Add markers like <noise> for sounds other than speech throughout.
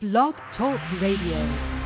Blog Talk Radio.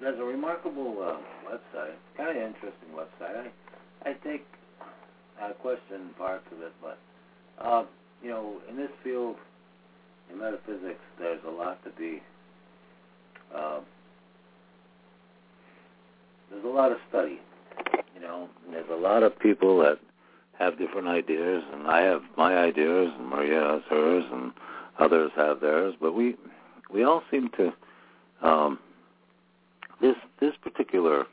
there's a remarkable uh, website, kind of interesting website. I, I think, uh, I question parts of it, but uh, you know, in this field, in metaphysics, there's a lot to be. Uh, there's a lot of study, you know. And there's a lot of people that have different ideas, and I have my ideas, and Maria has hers, and others have theirs. But we we all seem to um, this this particular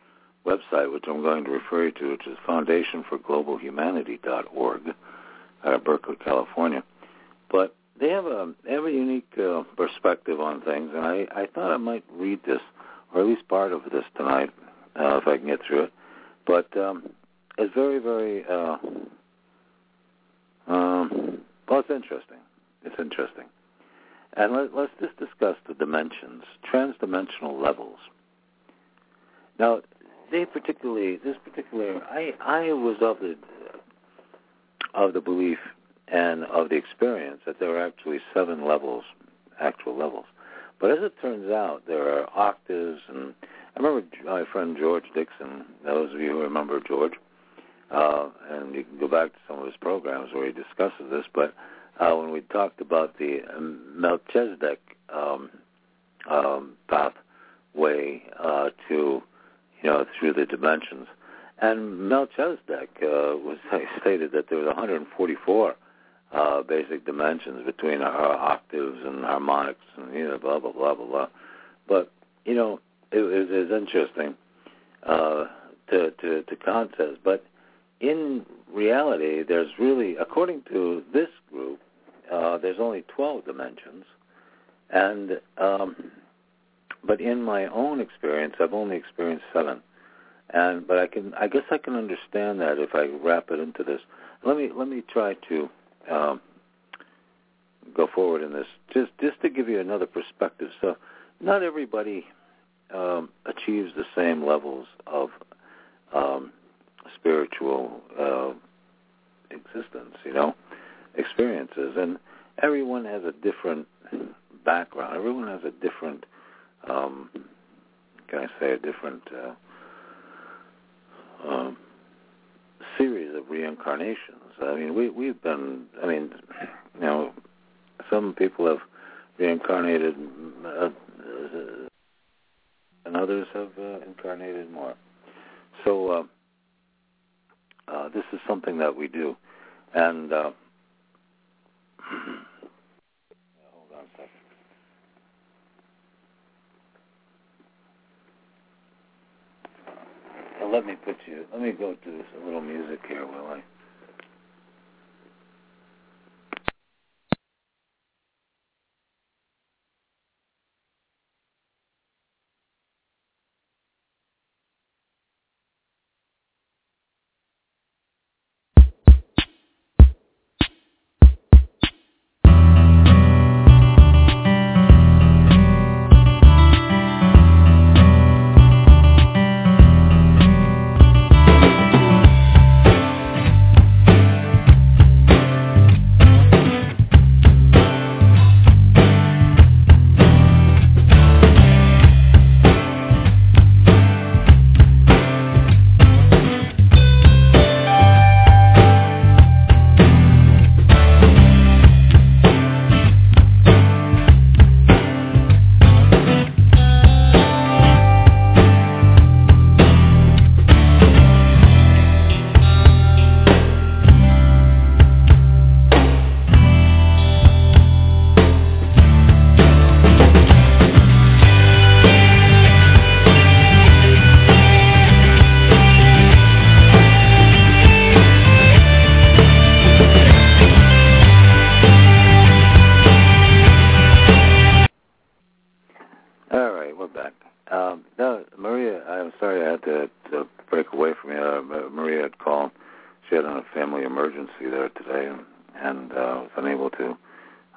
website, which I'm going to refer you to, which is FoundationForGlobalHumanity.org, out of Berkeley, California, but they have a they have a unique uh, perspective on things, and I I thought I might read this or at least part of this tonight uh, if I can get through it, but um, it's very very uh, um, well it's interesting. It's interesting, and let, let's just discuss the dimensions transdimensional levels. Now, they particularly, this particular, I, I was of the, of the belief and of the experience that there are actually seven levels, actual levels. But as it turns out, there are octaves, and I remember my friend George Dixon. Those of you who remember George, uh, and you can go back to some of his programs where he discusses this. But uh, when we talked about the Melchizedek um, um, path way uh, to you know, through the dimensions. And Melchizedek uh, was <laughs> stated that there was 144 uh, basic dimensions between our octaves and harmonics and you know blah blah blah blah blah. But you know it, it is interesting uh, to to to contest. But in reality, there's really, according to this group, uh, there's only 12 dimensions, and um, but in my own experience, I've only experienced seven. And but I can, I guess, I can understand that if I wrap it into this. Let me let me try to um, go forward in this. Just just to give you another perspective. So, not everybody um, achieves the same levels of um, spiritual uh, existence, you know, experiences, and everyone has a different background. Everyone has a different um, can I say, a different uh, um, series of reincarnations. I mean, we we've been. I mean, you know, some people have reincarnated, uh, and others have uh, incarnated more. So uh, uh, this is something that we do, and uh, <clears throat> let me put you. Let me go to a little music here, will I? Had called. She had a family emergency there today, and, and uh, was unable to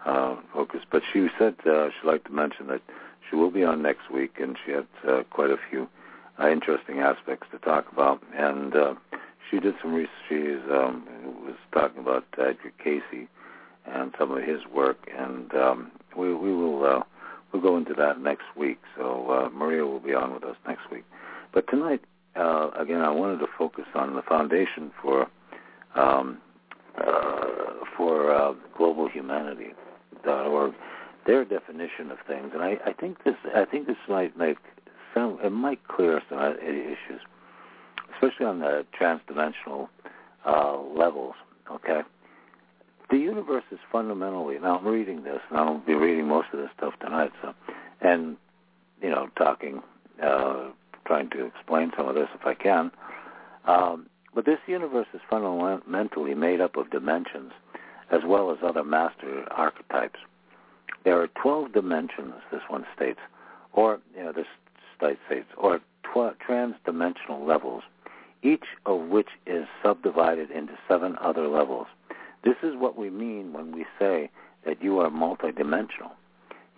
uh, focus. But she said uh, she'd like to mention that she will be on next week, and she had uh, quite a few uh, interesting aspects to talk about. And uh, she did some research. She um, was talking about Edgar Cayce and some of his work, and um, we, we will. Uh, We'll go into that next week. So uh, Maria will be on with us next week. But tonight, uh, again, I wanted to focus on the foundation for um, uh, for uh, global humanity their definition of things, and I, I think this I think this might make some it might clear some issues, especially on the transdimensional uh, levels. Okay. The universe is fundamentally. Now I'm reading this, and I'll be reading most of this stuff tonight. So, and you know, talking, uh, trying to explain some of this if I can. Um, but this universe is fundamentally made up of dimensions, as well as other master archetypes. There are 12 dimensions. This one states, or you know, this state states, or tw- trans-dimensional levels, each of which is subdivided into seven other levels. This is what we mean when we say that you are multidimensional.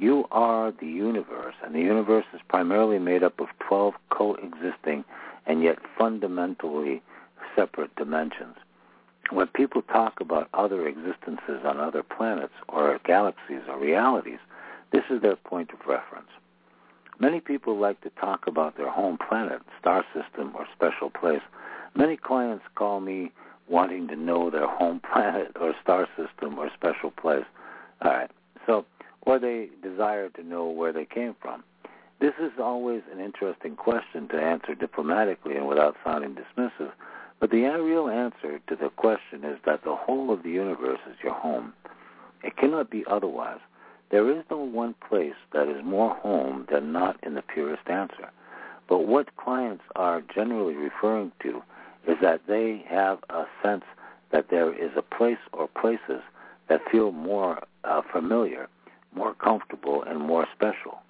You are the universe, and the universe is primarily made up of 12 coexisting and yet fundamentally separate dimensions. When people talk about other existences on other planets or galaxies or realities, this is their point of reference. Many people like to talk about their home planet, star system, or special place. Many clients call me wanting to know their home <laughs> planet or star system or special place. All right. So, or they desire to know where they came from. This is always an interesting question to answer diplomatically and without sounding dismissive. But the real answer to the question is that the whole of the universe is your home. It cannot be otherwise. There is no one place that is more home than not in the purest answer. But what clients are generally referring to is that they have a sense that there is a place or places that feel more uh, familiar, more comfortable, and more special.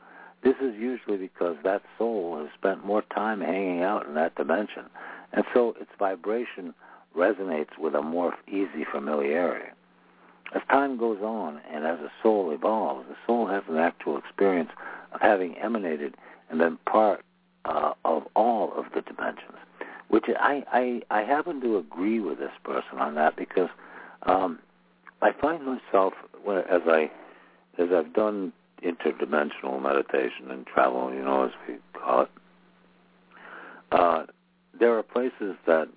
This is usually because that soul has spent more time hanging out in that dimension, and so its vibration resonates with a more easy familiarity. As time goes on and as a soul evolves, the soul has an actual experience of having emanated and been part uh, of all of the dimensions which I, I I happen to agree with this person on that because um, I find myself as I as I've done interdimensional meditation and travel, you know, as we call it, uh, there are places that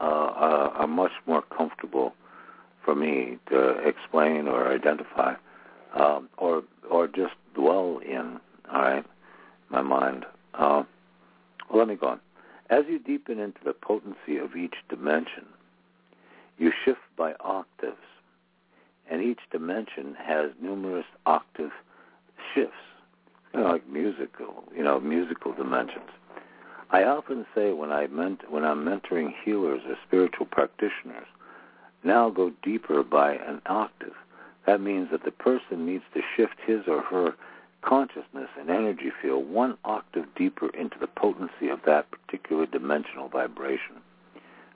uh, are, are much more comfortable for me to explain or identify um, or or just dwell in. All right, my mind. Uh, well, let me go on. As you deepen into the potency of each dimension, you shift by octaves, and each dimension has numerous octave shifts, you know, like musical, you know, musical dimensions. I often say when I ment- when I'm mentoring healers or spiritual practitioners, now go deeper by an octave. That means that the person needs to shift his or her consciousness and energy field one octave deeper into the potency of that particular dimensional vibration.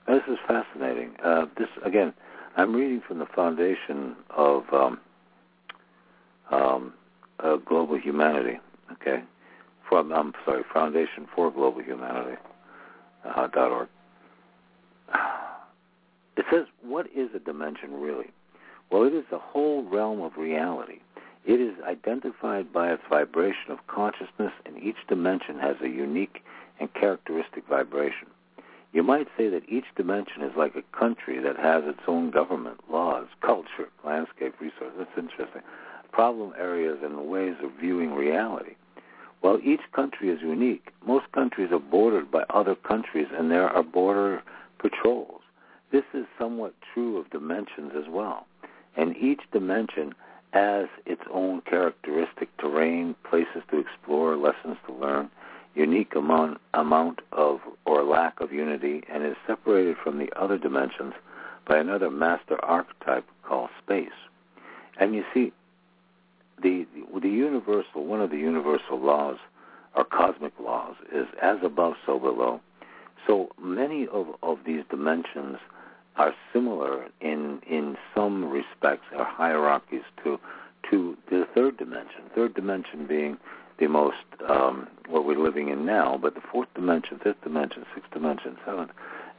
This is fascinating. Uh, this again, I'm reading from the foundation of um, um, uh, Global Humanity. Okay, from I'm sorry, Foundation for Global Humanity uh, dot org. It says, "What is a dimension really?" Well, it is the whole realm of reality. It is identified by its vibration of consciousness, and each dimension has a unique and characteristic vibration. You might say that each dimension is like a country that has its own government, laws, culture, landscape, resources. That's interesting. Problem areas and ways of viewing reality. Well, each country is unique. Most countries are bordered by other countries, and there are border patrols. This is somewhat true of dimensions as well. And each dimension has its own characteristic terrain, places to explore, lessons to learn, unique amount, amount of or lack of unity, and is separated from the other dimensions by another master archetype called space. And you see, the the universal one of the universal laws or cosmic laws is as above so below. So many of, of these dimensions are similar in in some respects or hierarchies to to the third dimension. Third dimension being the most um, what we're living in now, but the fourth dimension, fifth dimension, sixth dimension, seventh,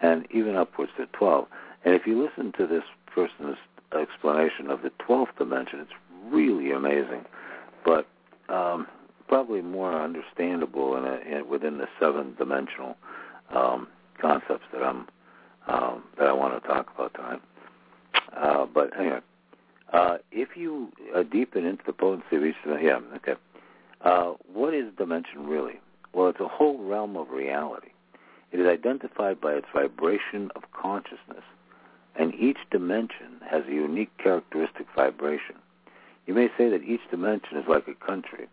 and even upwards to twelve. And if you listen to this person's explanation of the twelfth dimension, it's really amazing, but um, probably more understandable in, a, in within the seven dimensional um, concepts that I'm um, that I want to talk about tonight. Uh, but anyway, uh, if you uh, deepen into the potency of each dimension, yeah, okay. Uh, what is dimension really? Well, it's a whole realm of reality. It is identified by its vibration of consciousness, and each dimension has a unique characteristic vibration. You may say that each dimension is like a country,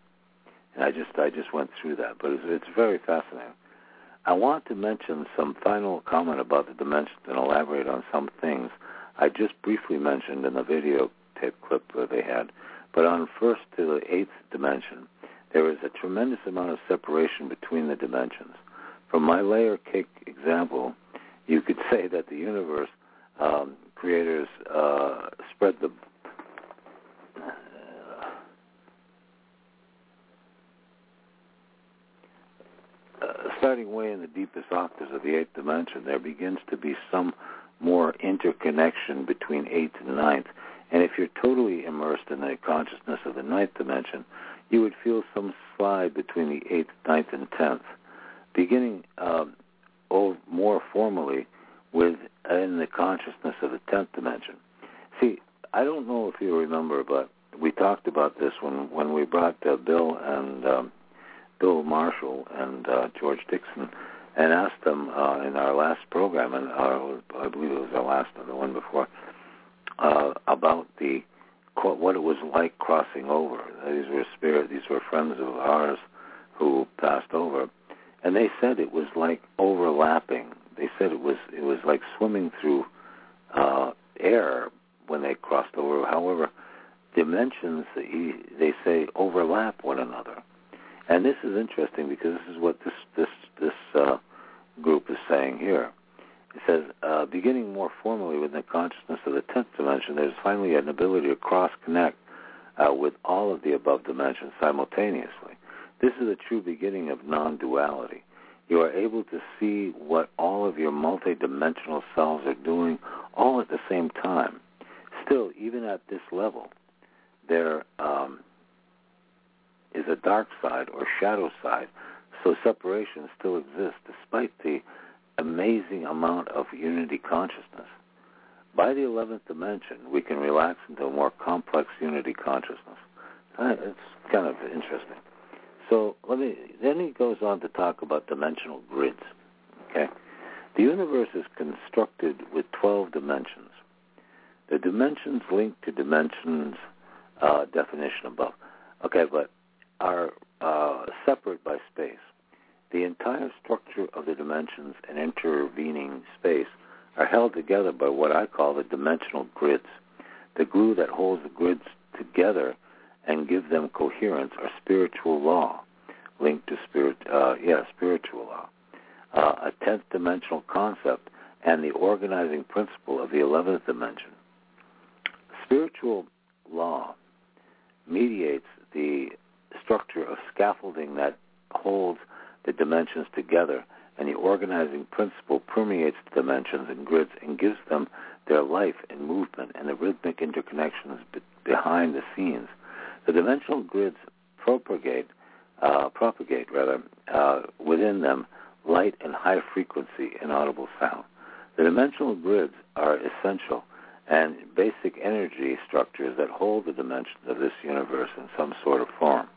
and I just I just went through that, but it's, it's very fascinating. I want to mention some final comment about the dimensions and elaborate on some things I just briefly mentioned in the video tape clip they had. But on first to the eighth dimension, there is a tremendous amount of separation between the dimensions. From my layer cake example, you could <laughs> say that the universe um, creators uh, spread the uh, starting way in the deepest octaves of the eighth dimension, there begins to be some more interconnection between eighth and ninth. And if you're totally immersed in the consciousness of the ninth dimension, you would feel some slide between the eighth, ninth, and tenth, beginning um, more formally with in the consciousness of the tenth dimension. See, I don't know if you remember, but we talked about this when when we brought uh, Bill and um, Bill Marshall and uh, George Dixon and asked them uh, in our last program, and our, I believe it was our last one, the one before, uh, about the what it was like crossing over. These were spirit, these were friends of ours who passed over, and they said it was like overlapping. They said it was it was like swimming through uh, air when they crossed over. However, dimensions they say overlap one another. And this is interesting because this is what this this this uh, group is saying here. It says, uh, beginning more formally with the consciousness of the tenth dimension, there's finally an ability to cross connect uh, with all of the above dimensions simultaneously. This is the true beginning of non-duality. You are able to see what all of your multidimensional selves are doing all at the same time. Still, even at this level, there um, is a dark side or shadow side. So separation still exists despite the amazing amount of unity consciousness. By the 11th dimension, we can relax into a more complex unity consciousness. it's kind of interesting. So let me. Then he goes on to talk about dimensional grids. Okay, the universe is constructed with twelve dimensions. The dimensions link to dimensions uh, definition above. Okay, but are uh, separate by space. The entire structure of the dimensions and intervening space are held together by what I call the dimensional grids. The glue that holds the grids together and give them coherence are spiritual law, linked to spirit, uh, yeah, spiritual law, uh, a tenth dimensional concept, and the organizing principle of the eleventh dimension. Spiritual law mediates the structure of scaffolding that holds the dimensions together, and the organizing principle permeates the dimensions and grids and gives them their life and movement and the rhythmic interconnections be- behind the scenes. The dimensional grids propagate, uh, propagate rather, uh, within them light and high frequency inaudible sound. The dimensional grids are essential and basic energy structures that hold the dimensions of this universe in some sort of form.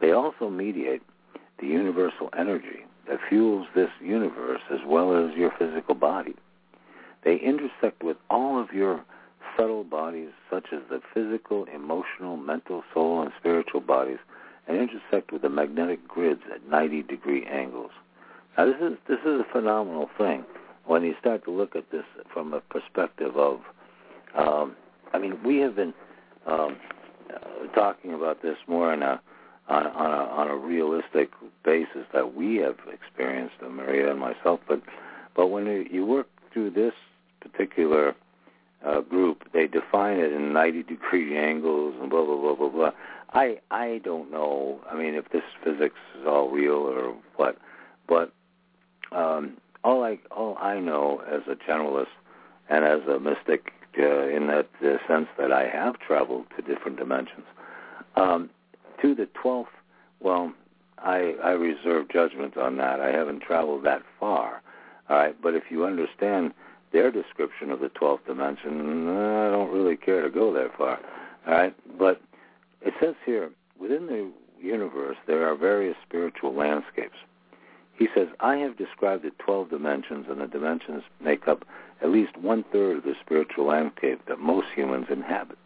They also mediate the universal energy that fuels this universe as well as your physical body. They intersect with all of your subtle bodies, such as the physical, emotional, mental, soul, and spiritual bodies, and intersect with the magnetic grids at 90 degree angles. Now, this is this is a phenomenal thing when you start to look at this from a perspective of, um, I mean, we have been um, uh, talking about this more in a on, on a on a realistic basis that we have experienced, uh, Maria and myself. But but when you, you work through this particular uh, group, they define it in 90 degree <laughs> angles and blah blah blah blah blah. I I don't know. I mean, if this physics is all real or what, but um, all I all I know as a generalist and as a mystic, uh, in that uh, sense that I have traveled to different dimensions. Um, to the 12th, well, I, I reserve judgment on that. I haven't traveled that far. All right, but if you understand their description of the 12th dimension, I don't really care to go that far. All right, but it says here within the universe there are various spiritual landscapes. He says, I have described the 12 dimensions, and the dimensions make up at least one third of the spiritual landscape that most humans inhabit.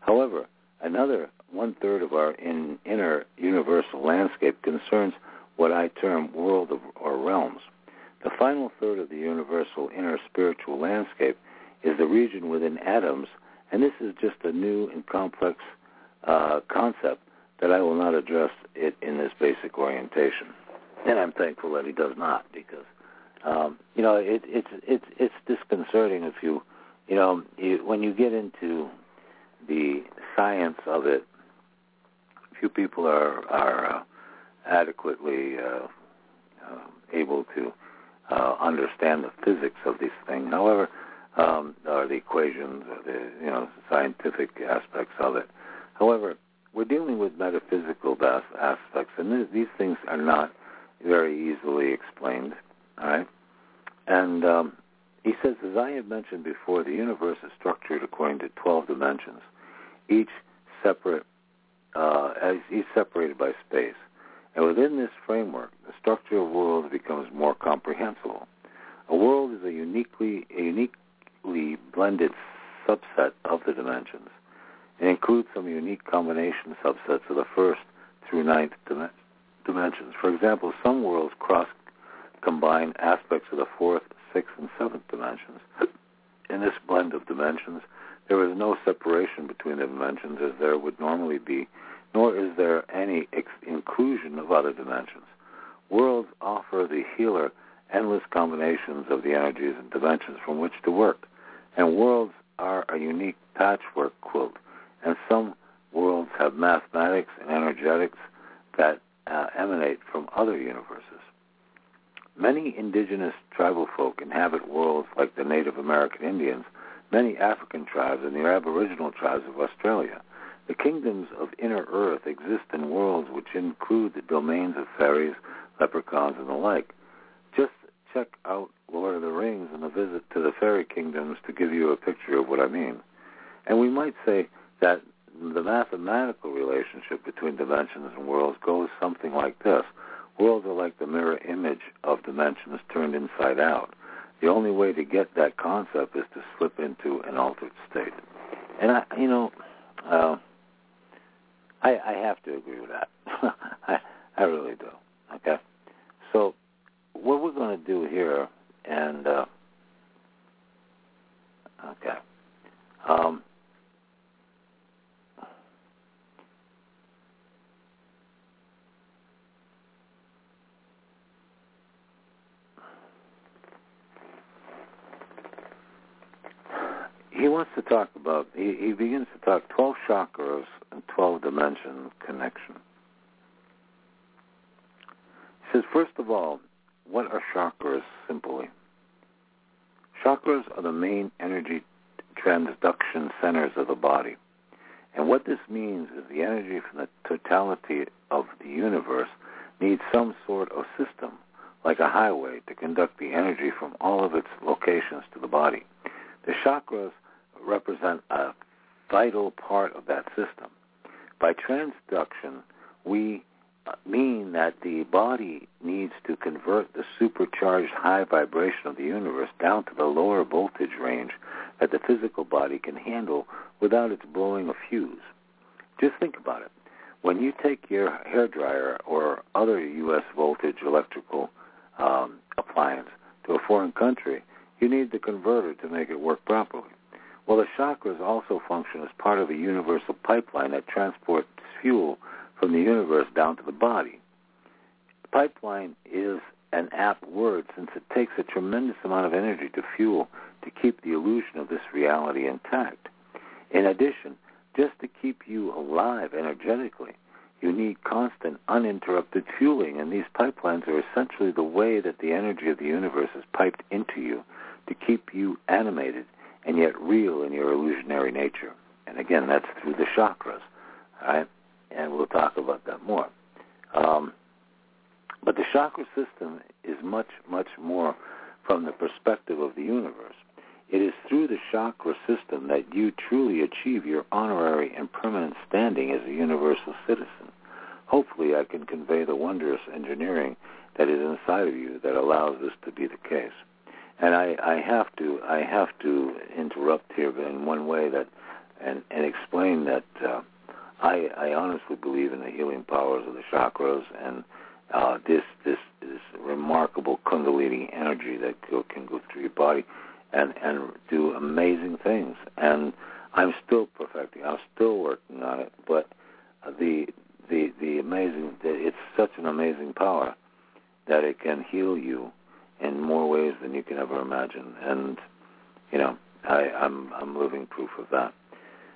However, another one third of our in, inner universal landscape concerns what I term world of, or realms. The final third of the universal inner spiritual landscape is the region within atoms, and this is just a new and complex uh, concept that I will not address it in this basic orientation. And I'm thankful that he does not, because um, you know it, it's it's it's disconcerting if you you know you, when you get into the science of it few people are are uh, adequately uh, uh, able to uh, understand the physics of these things. However, um, or the equations, or the you know scientific aspects of it. However, we're dealing with metaphysical aspects, and th- these things are not very easily explained. All right, and um, he says, as I have mentioned before, the universe is structured according to 12 dimensions, each separate uh, as he's separated by space. And within this framework, the structure of worlds becomes more comprehensible. A world is a uniquely, a uniquely blended subset of the dimensions. It includes some unique combination subsets of the first through ninth dim- dimensions. For example, some worlds cross combine aspects of the fourth, sixth, and seventh dimensions. In this blend of dimensions, there is no separation between the dimensions as there would normally be nor is there any ex- inclusion of other dimensions. Worlds offer the healer endless combinations of the energies and dimensions from which to work, and worlds are a unique patchwork quilt, and some worlds have mathematics and energetics that uh, emanate from other universes. Many indigenous tribal folk inhabit worlds like the Native American Indians, many African tribes, and the Aboriginal tribes of Australia. The kingdoms of inner earth exist in worlds which include the domains of fairies, leprechauns, and the like. Just check out Lord of the Rings and the visit to the fairy kingdoms to give you a picture of what I mean. And we might say that the mathematical relationship between dimensions and worlds goes something like this. Worlds are like the mirror image of dimensions turned inside out. The only way to get that concept is to slip into an altered state. And I, you know, uh, I, I have to agree with that. <laughs> I, I really do. Okay. So what we're going to do here, and uh, okay, um, he wants to talk about, he, he begins to talk 12 chakras and 12 dimension connection. He says, first of all, what are chakras simply? Chakras are the main energy transduction centers of the body. And what this means is the energy from the totality of the universe needs some sort of system, like a highway, to conduct the energy from all of its locations to the body. The chakras represent a vital part of that system. By transduction, we uh, mean that the body needs to convert the supercharged high vibration of the universe down to the lower voltage range that the physical body can handle without its blowing a fuse. Just think about it. When you take your hair dryer or other U.S. voltage electrical um, appliance to a foreign country, you need the converter to make it work properly. Well, the chakras also function as part of a universal pipeline that transports fuel from the universe down to the body. Pipeline is an apt word since it takes a tremendous amount of energy to fuel to keep the illusion of this reality intact. In addition, just to keep you alive energetically, you need constant, uninterrupted fueling, and these pipelines are essentially the way that the energy of the universe is piped into you to keep you animated and yet real in your illusionary nature. And again, that's through the chakras, right? And we'll talk about that more. Um, but the chakra system is much, much more from the perspective of the universe. It is through the chakra system that you truly achieve your honorary and permanent standing as a universal citizen. Hopefully, I can convey the wondrous engineering that is inside of you that allows this to be the case. And I, I have to I have to interrupt here but in one way that and, and explain that uh, I, I honestly believe in the healing powers of the chakras and uh, this this this remarkable kundalini energy that go, can go through your body and and do amazing things. And I'm still perfecting. I'm still working on it. But the the the amazing it's such an amazing power that it can heal you in more ways than you can ever imagine. And you know, I, I'm I'm living proof of that.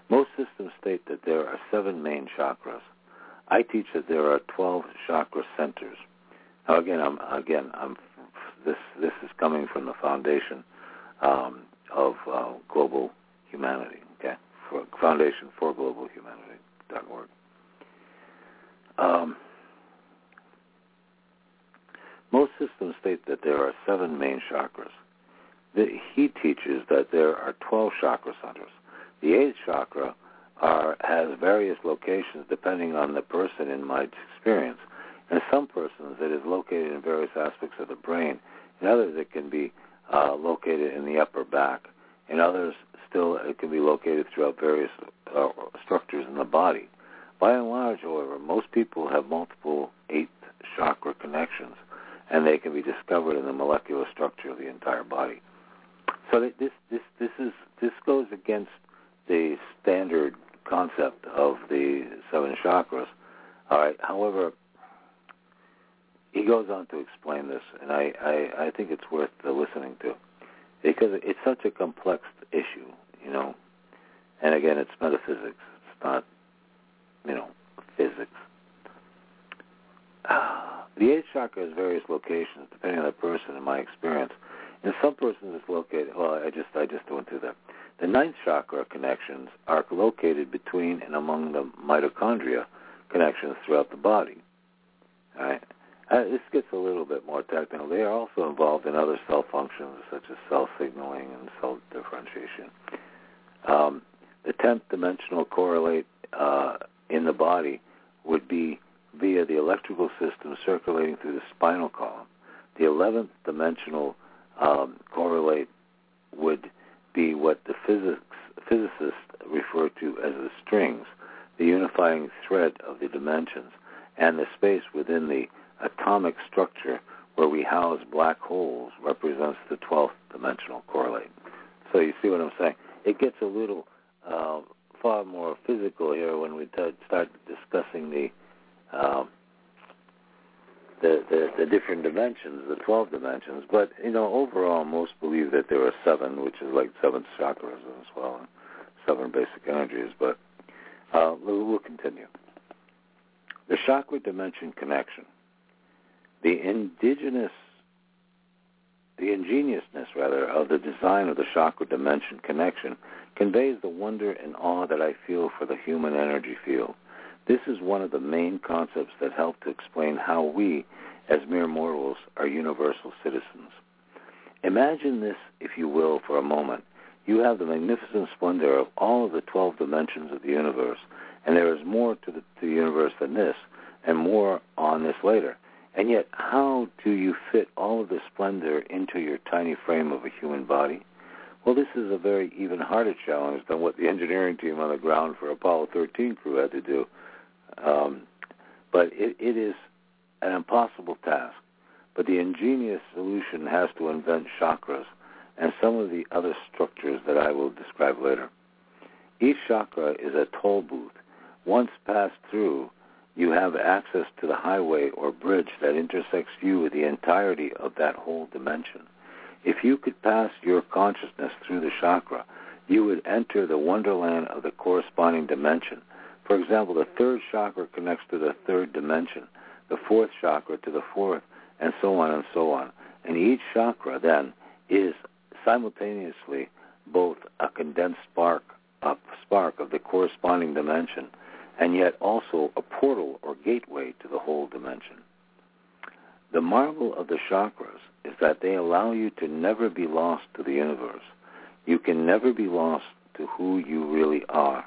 Most systems state that there are seven main chakras. I teach that there are 12 chakra centers. Now again, I'm again I'm this this is coming from the foundation um, of uh, global humanity. Okay, for Foundation for Global Humanity dot org. Um, most systems state that there are seven main chakras. The, he teaches that there are 12 chakra centers. The eighth chakra are, has various locations depending on the person in my experience. In some persons, it is located in various aspects of the brain. In others, it can be uh, located in the upper back. In others, still, it can be located throughout various uh, structures in the body. By and large, however, most people have multiple eighth chakra connections and they can be discovered in the molecular structure of the entire body. So this this this is this goes against the standard concept of the seven chakras. All right. However, he goes on to explain this, and I, I, I think it's worth uh, listening to because it's such a complex issue, you know. And again, it's metaphysics. It's not, you know, physics. Ah. The eighth chakra has various locations depending on the person. In my experience, in some persons it's located. Well, I just I just went through that. The ninth chakra connections are located between and among the mitochondria connections throughout the body. All right. Uh, this gets a little bit more technical. They are also involved in other cell functions such as cell signaling and cell differentiation. Um, the tenth dimensional correlate uh, in the body would be via the electrical system circulating through the spinal column. The 11th dimensional um, correlate would be what the physics, physicists refer to as the strings, the unifying thread of the dimensions, and the space within the atomic structure where we house black holes represents the 12th dimensional correlate. So you see what I'm saying? It gets a little uh, far more physical here when we t- start discussing the, um, the, the the different dimensions, the 12 dimensions. But you know, overall, most believe that there are seven, which is like seven chakras as well, seven basic energies. But uh, we'll, we'll continue. The chakra dimension connection. The indigenous the ingeniousness, rather, of the design of the chakra dimension connection conveys the wonder and awe that I feel for the human energy field. This is one of the main concepts that help to explain how we, as mere mortals, are universal citizens. Imagine this, if you will, for a moment. You have the magnificent splendor of all of the 12 dimensions of the universe, and there is more to the, to the universe than this, and more on this later. And yet, how do you fit all of the splendor into your tiny frame of a human body? Well, this is a very even harder challenge than what the engineering team on the ground for Apollo 13 crew had to do. Um, but it, it is an impossible task. But the ingenious solution has to invent chakras and some of the other structures that I will describe later. Each chakra is a toll booth. Once passed through, you have access to the highway or bridge that intersects you with the entirety of that whole dimension. If you could pass your consciousness through the chakra, you would enter the wonderland of the corresponding dimension. For example, the third chakra connects to the third dimension, the fourth chakra to the fourth, and so on and so on. And each chakra then is simultaneously both a condensed spark, a spark of the corresponding dimension, and yet also a portal or gateway to the whole dimension. The marvel of the chakras is that they allow you to never be lost to the universe. You can never be lost to who you really are,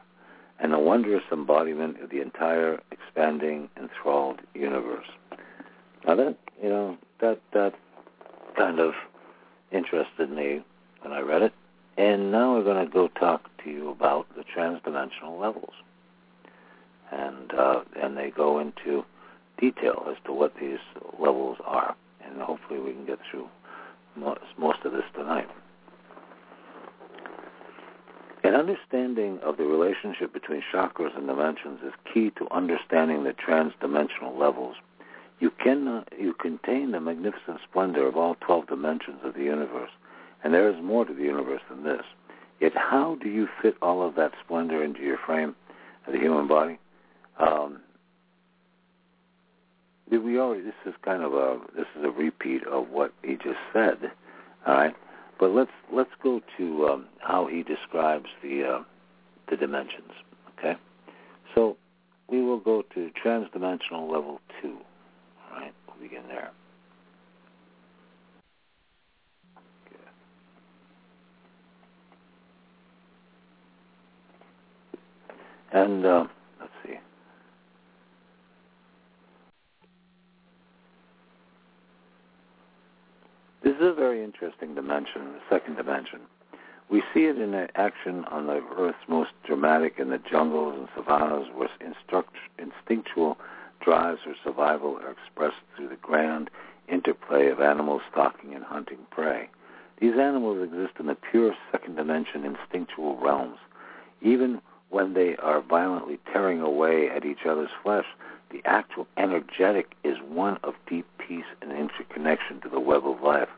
and a wondrous embodiment of the entire expanding, enthralled universe. Now that you know that that kind of interested me when I read it, and now we're going to go talk to you about the transdimensional levels, and uh, and they go into detail as to what these levels are, and hopefully we can get through most, most of this tonight. An understanding of the relationship between chakras and dimensions is key to understanding the transdimensional levels. You cannot, you contain the magnificent splendor of all 12 dimensions of the universe, and there is more to the universe than this. Yet how do you fit all of that splendor into your frame of the human body? Um, we already this is kind of a this is a repeat of what he just said all right but let's let's go to um, how he describes the uh, the dimensions okay? So we will go to transdimensional level two all right? We'll begin there. Okay. and uh, This is a very interesting dimension, the second dimension. We see it in action on the Earth's most dramatic in the jungles and savannas where instinctual drives for survival are expressed through the grand interplay of animals stalking and hunting prey. These animals exist in the pure second dimension instinctual realms. Even when they are violently tearing away at each other's flesh, the actual energetic is one of deep peace and interconnection to the web of life.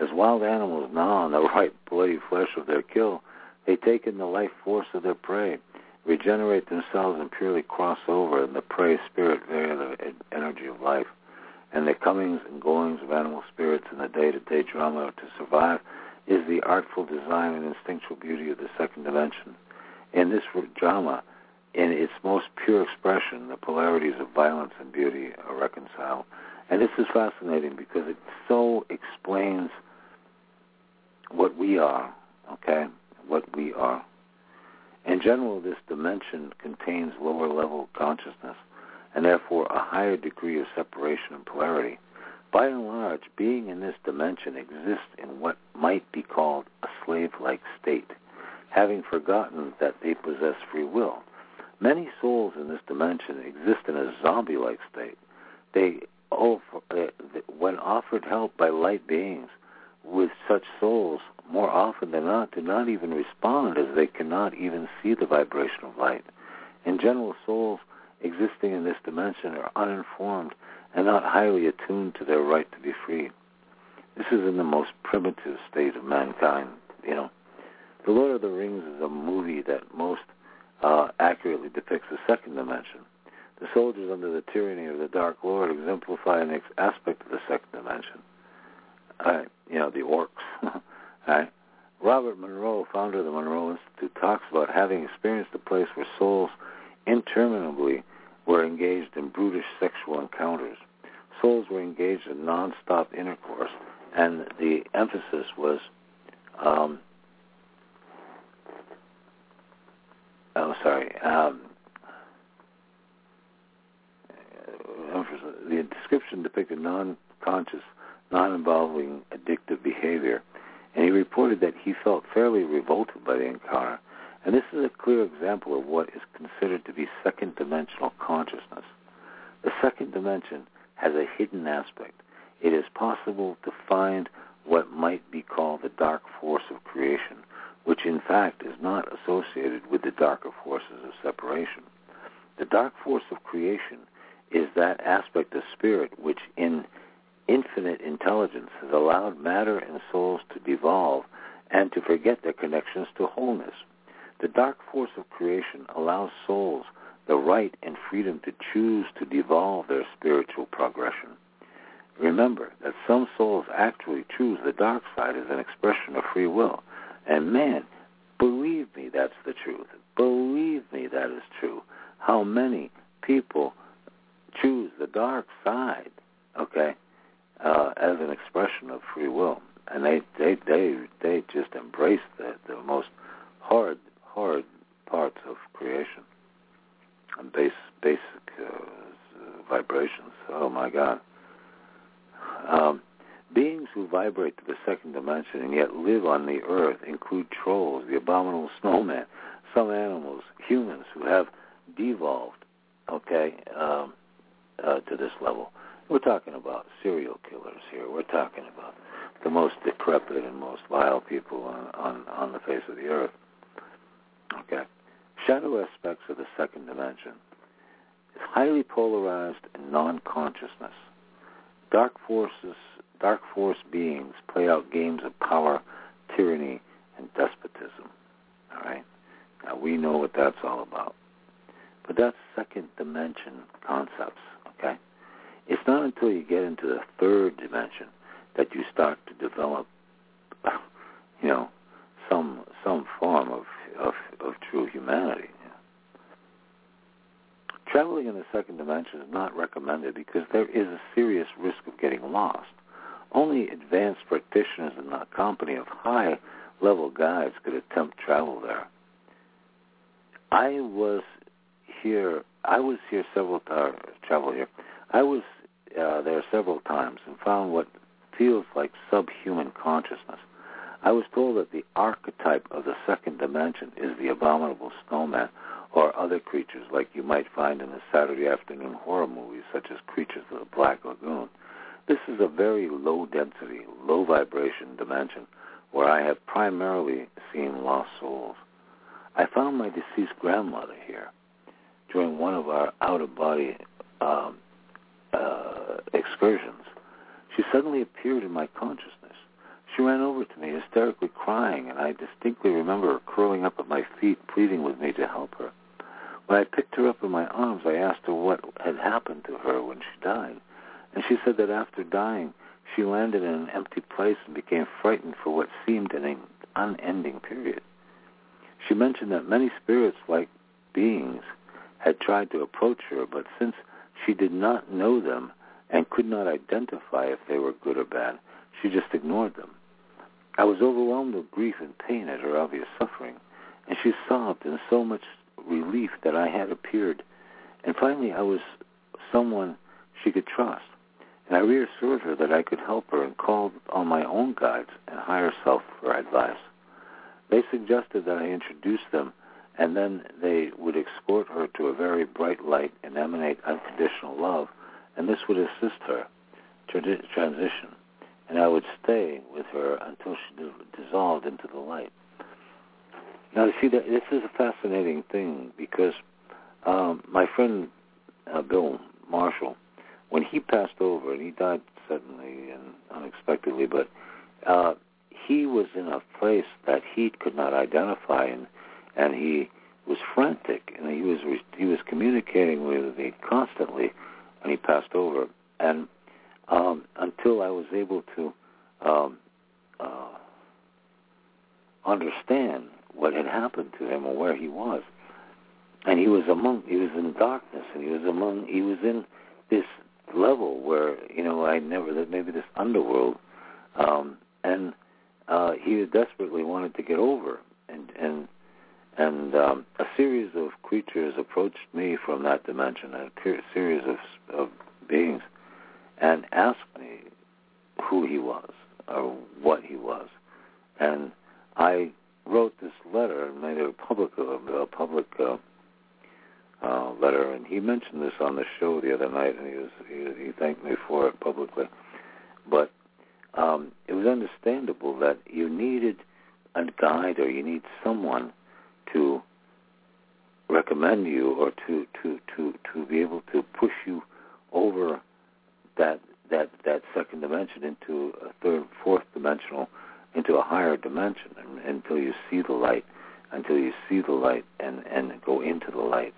As wild animals gnaw on the <laughs> ripe, bloody flesh of their kill, they take in the life force of their prey, regenerate themselves, and purely cross over in the prey spirit via the energy of life. And the comings and goings of animal spirits in the day-to-day drama to survive is the artful design and instinctual beauty of the second dimension. In this drama, in its most pure expression, the polarities of violence and beauty are reconciled. And this is fascinating because it so explains what we are, okay? What we are. In general, this dimension contains lower level consciousness and therefore a higher degree of separation and polarity. By and large, being in this dimension exists in what might be called a slave-like state, having forgotten that they possess free will. Many souls in this dimension exist in a zombie-like state. They, oh, when offered help by light beings, with such souls, more often than not, do not even respond as they cannot even see the vibration of light. In general, souls existing in this dimension are uninformed and not highly attuned to their right to be free. This is in the most primitive state of mankind, you know. The Lord of the Rings is a movie that most uh, accurately depicts the second dimension. The soldiers under the tyranny of the Dark Lord exemplify an aspect of the second dimension. You know, the orcs. <laughs> right? Robert Monroe, founder of the Monroe Institute, talks about having experienced a place where souls interminably were engaged in brutish sexual encounters. Souls were engaged in non-stop intercourse, and the emphasis was um, oh, sorry. Um, the description depicted non-conscious, non-involving addictive behavior, and he reported that he felt fairly revolted by the encounter and this is a clear example of what is considered to be second dimensional consciousness. The second dimension has a hidden aspect. It is possible to find what might be called the dark force of creation, which in fact is not associated with the darker forces of separation. The dark force of creation is that aspect of spirit which in infinite intelligence has allowed matter and souls to devolve and to forget their connections to wholeness. The dark force of creation allows souls the right and freedom to choose to devolve their spiritual progression. Remember that some souls actually choose the dark side as an expression of free will. And man, believe me, that's the truth. Believe me, that is true. How many people choose the dark side, okay, uh, as an expression of free will, and they they they they just embrace the the most hard hard parts of creation and base, basic uh, vibrations. Oh my God. Um, beings who vibrate to the second dimension and yet live on the earth include trolls, the abominable snowman, some animals, humans who have devolved, okay, um, uh, to this level. We're talking about serial killers here. We're talking about the most decrepit and most vile people on, on, on the face of the earth. Okay. Shadow aspects of the second dimension is highly polarized non-consciousness. Dark forces, dark force beings play out games of power, tyranny, and despotism. All right. Now we know what that's all about. But that's second dimension concepts. Okay. It's not until you get into the third dimension that you start to develop, <laughs> you know, some some form of of, of true humanity. Traveling in the second dimension is not recommended because there is a serious risk of getting lost. Only advanced practitioners in the company of high-level guides could attempt travel there. I was here. I was here several times. Travel here. I was uh, there several times and found what feels like subhuman consciousness. I was told that the archetype of the second dimension is the abominable snowman or other creatures like you might find in the Saturday afternoon horror movies such as Creatures of the Black Lagoon. This is a very low density, low vibration dimension where I have primarily seen lost souls. I found my deceased grandmother here during one of our out-of-body um, uh, excursions. She suddenly appeared in my consciousness she ran over to me, hysterically crying, and I distinctly remember her curling up at my feet, pleading with me to help her. When I picked her up in my arms, I asked her what had happened to her when she died. And she said that after dying, she landed in an empty place and became frightened for what seemed an unending period. She mentioned that many spirits-like beings had tried to approach her, but since she did not know them and could not identify if they were good or bad, she just ignored them. I was overwhelmed with grief and pain at her obvious suffering, And she sobbed in so much relief that I had appeared. And finally, I was someone she could trust. And I reassured her that I could help her and called on my own guides and higher self for advice. They suggested that I introduce them and then they would escort her to a very bright light and emanate unconditional love, and this would assist her to transition. And I would stay with her until she dissolved into the light. Now, you see, that this is a fascinating thing because um, my friend uh, Bill Marshall, when he passed over, and he died suddenly and unexpectedly, but uh, he was in a place that he could not identify, and and he was frantic, and he was he was communicating with me constantly, and he passed over, and um, until I was able to um, uh, understand what had happened to him or where he was, and he was among he was in darkness, and he was among he was in this level where you know I never that maybe this underworld, um, and uh, he desperately wanted to get over, and and and um, a series of creatures approached me from that dimension, a series of, of beings, and asked me who he was or what he was, and I wrote this letter and made a public a public uh, uh, letter, and he mentioned this on the show the other night, and he was he, he thanked me for it publicly, but um, it was understandable that you needed a guide or you need someone to recommend you or to, to, to, to be able to push you over that that that second dimension into a third, fourth dimensional, into a higher dimension until you see the light, until you see the light and and go into the light.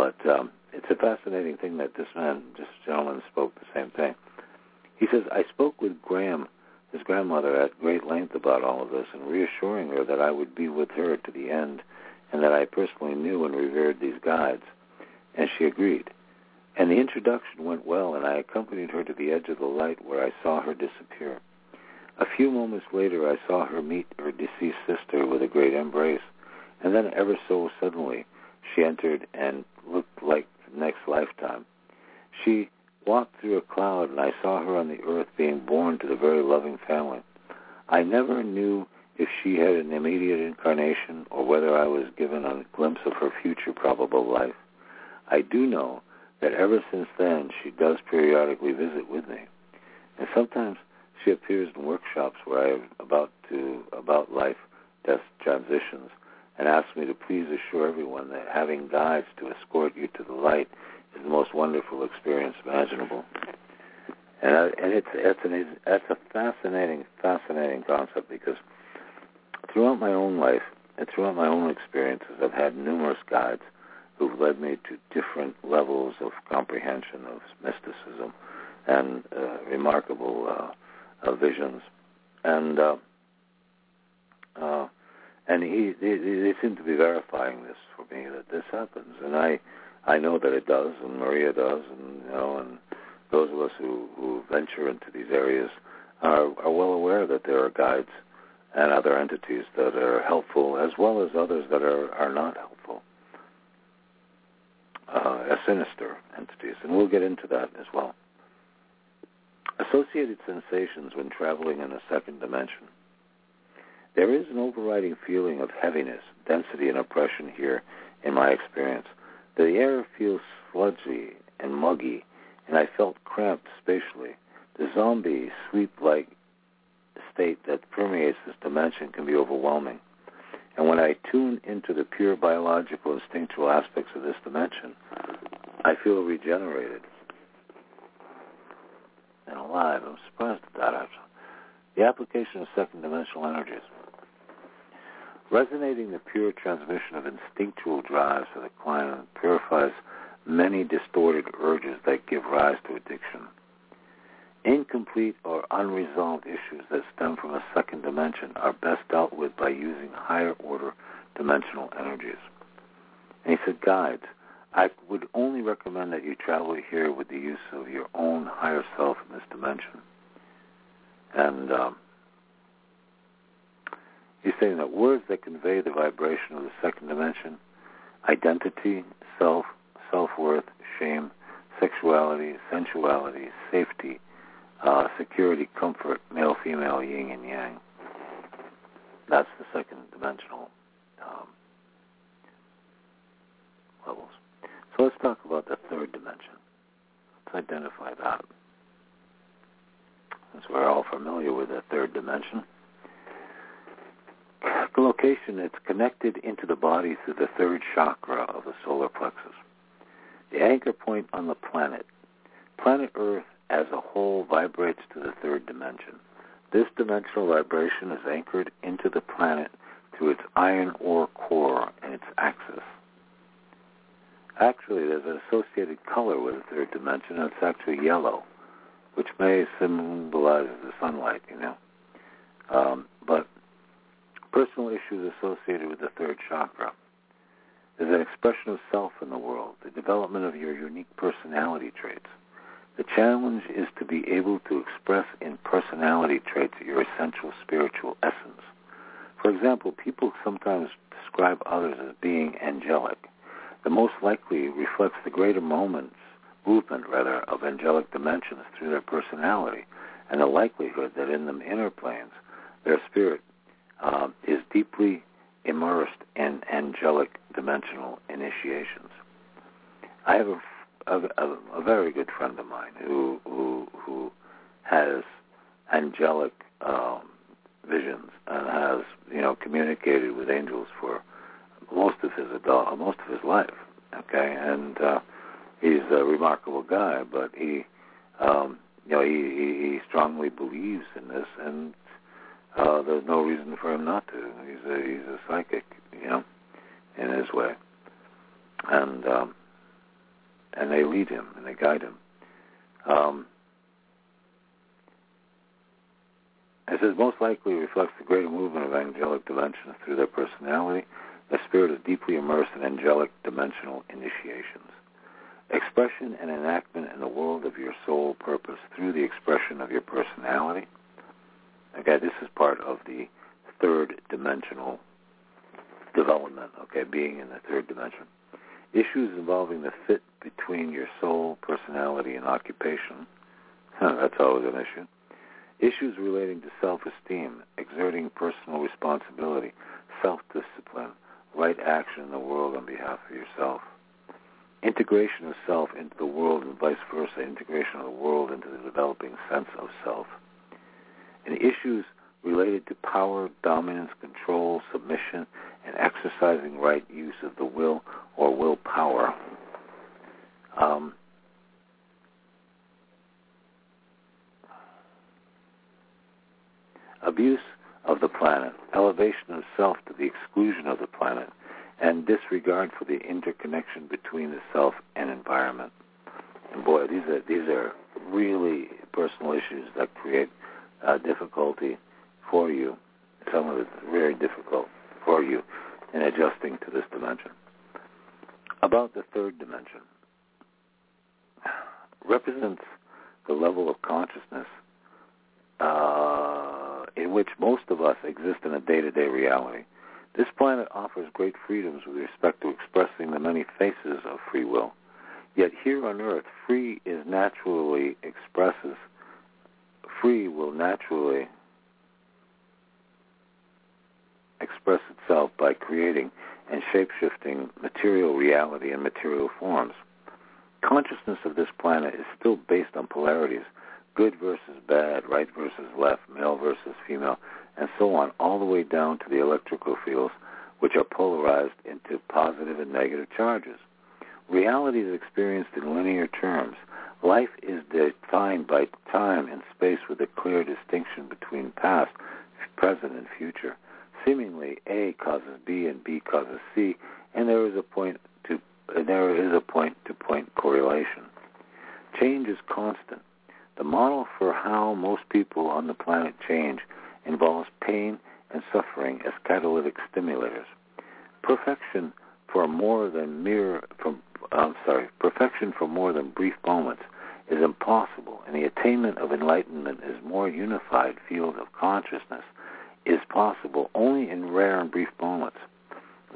But um, it's a fascinating thing that this man, this gentleman, spoke the same thing. He says, I spoke with Gram, his grandmother, at great length about all of this and reassuring her that I would be with her to the end and that I personally knew and revered these guides. And she agreed. And the introduction went well, and I accompanied her to the edge of the light where I saw her disappear. A few moments later, I saw her meet her deceased sister with a great embrace, and then ever so suddenly, she entered and looked like the next lifetime. She walked through a cloud, and I saw her on the earth being born to the very loving family. I never knew if she had an immediate incarnation or whether I was given a glimpse of her future probable life. I do know that ever since then she does periodically visit with me. And sometimes she appears in workshops where I am about to about life, death transitions, and asks me to please assure everyone that having guides to escort you to the light is the most wonderful experience imaginable. And, I, and it's it's an a fascinating fascinating concept because throughout my own life and throughout my own experiences, I've had numerous guides who've led me to different levels of comprehension of mysticism and uh, remarkable uh, uh, visions. And uh, uh, and he, they, they seem to be verifying this for me that this happens, and I I know that it does, and Maria does, and you know, and those of us who who venture into these areas are are well aware that there are guides and other entities that are helpful, as well as others that are, are not helpful, uh, as sinister entities. And we'll get into that as well. Associated sensations when traveling in a second dimension. There is an overriding feeling of heaviness, density, and oppression here in my experience. The air feels sludgy and muggy, and I felt cramped spatially. The zombie sleep-like state that permeates this dimension can be overwhelming. And when I tune into the pure biological instinctual aspects of this dimension, I feel regenerated and alive. I'm surprised at that. The application of second dimensional energies. Resonating the pure transmission of instinctual drives to the client purifies many distorted urges that give rise to addiction. Incomplete or unresolved issues that stem from a second dimension are best dealt with by using higher order dimensional energies. And he said, guides, I would only recommend that you travel here with the use of your own higher self in this dimension. And um, He's saying that words that convey the vibration of the second dimension, identity, self, self-worth, shame, sexuality, sensuality, safety, uh, security, comfort, male, female, yin and yang. That's the second dimensional um, levels. So let's talk about the third dimension. Let's identify that. Since we're all familiar with the third dimension. The location, it's connected into the body through the third chakra of the solar plexus. The anchor point on the planet. Planet Earth as a whole vibrates to the third dimension. This dimensional vibration is anchored into the planet through its iron ore core and its axis. Actually, there's an associated color with the third dimension, and it's actually yellow, which may symbolize the sunlight, you know. Um, but personal issues associated with the third chakra is an expression of self in the world, the development of your unique personality traits. The challenge is to be able to express in personality traits your essential spiritual essence. For example, people sometimes describe others as being angelic. The most likely reflects the greater moments, movement rather, of angelic dimensions through their personality, and the likelihood that in the inner planes their spirit uh, is deeply immersed in angelic dimensional initiations. I have a, a, a, very good friend of mine who who who has angelic um, visions and has you know communicated with angels for most of his adult most of his life. Okay, and uh, he's a remarkable guy, but he um, you know he, he he strongly believes in this and uh, there's no reason for him not to. He's a he's a psychic, you know, in his way, and um, and they lead him and they guide him. Um, it says most likely reflects the greater movement of angelic dimensions through their personality. The spirit is deeply immersed in angelic dimensional initiations. Expression and enactment in the world of your soul purpose through the expression of your personality Okay, this is part of the third dimensional development, okay, being in the third dimension. Issues involving the fit between your soul, personality, and occupation. <laughs> That's always an issue. Issues relating to self-esteem, exerting personal responsibility, self-discipline, right action in the world on behalf of yourself. Integration of self into the world and vice versa, integration of the world into the developing sense of self and issues related to power, dominance, control, submission, and exercising right use of the will or willpower. Um, abuse of the planet, elevation of self to the exclusion of the planet, and disregard for the interconnection between the self and environment. And boy, these are these are really personal issues that create uh, difficulty for you. Some of it's very difficult for you in adjusting to this dimension. About the third dimension represents the level of consciousness uh, in which most of us exist in a day-to-day reality. This planet offers great freedoms with respect to expressing the many faces of free will. Yet here on Earth, free is naturally expresses free will naturally express itself by creating and shape-shifting material reality and material forms. Consciousness of this planet is still based on polarities, good versus bad, right versus left, male versus female, and so on, all the way down to the electrical fields, which are polarized into positive and negative charges. Reality is experienced in linear terms, Life is defined by time and space with a clear distinction between past, present, and future. Seemingly, A causes B and B causes C, and there is a point to there is a point-to-point correlation. Change is constant. The model for how most people on the planet change involves pain and suffering as catalytic stimulators. Perfection for more than mere from I'm sorry, perfection for more than brief moments is impossible, and the attainment of enlightenment is more unified field of consciousness is possible only in rare and brief moments.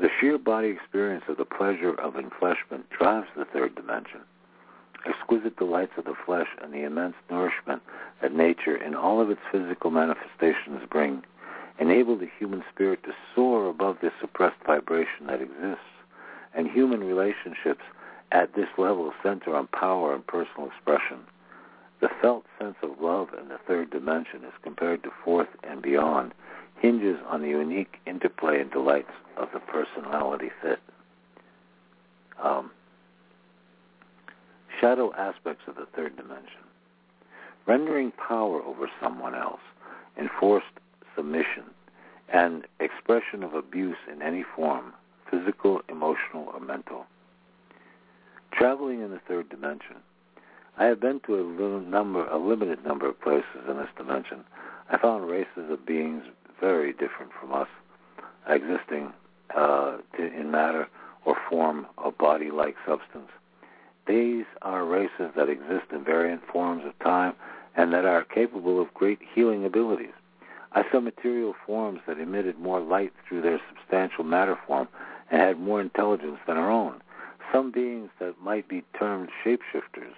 The sheer body experience of the pleasure of enfleshment drives the third dimension. Exquisite delights of the flesh and the immense nourishment that nature in all of its physical manifestations bring enable the human spirit to soar above this suppressed vibration that exists, and human relationships at this level center on power and personal expression. The felt sense of love in the third dimension as compared to fourth and beyond hinges on the unique interplay and delights of the personality fit. Um, shadow aspects of the third dimension. Rendering power over someone else, enforced submission, and expression of abuse in any form, physical, emotional, or mental. Traveling in the third dimension. I have been to a number, a limited number of places in this dimension. I found races of beings very different from us, existing uh, in matter or form of body-like substance. These are races that exist in variant forms of time and that are capable of great healing abilities. I saw material forms that emitted more light through their substantial matter form and had more intelligence than our own. Some beings that might be termed shapeshifters,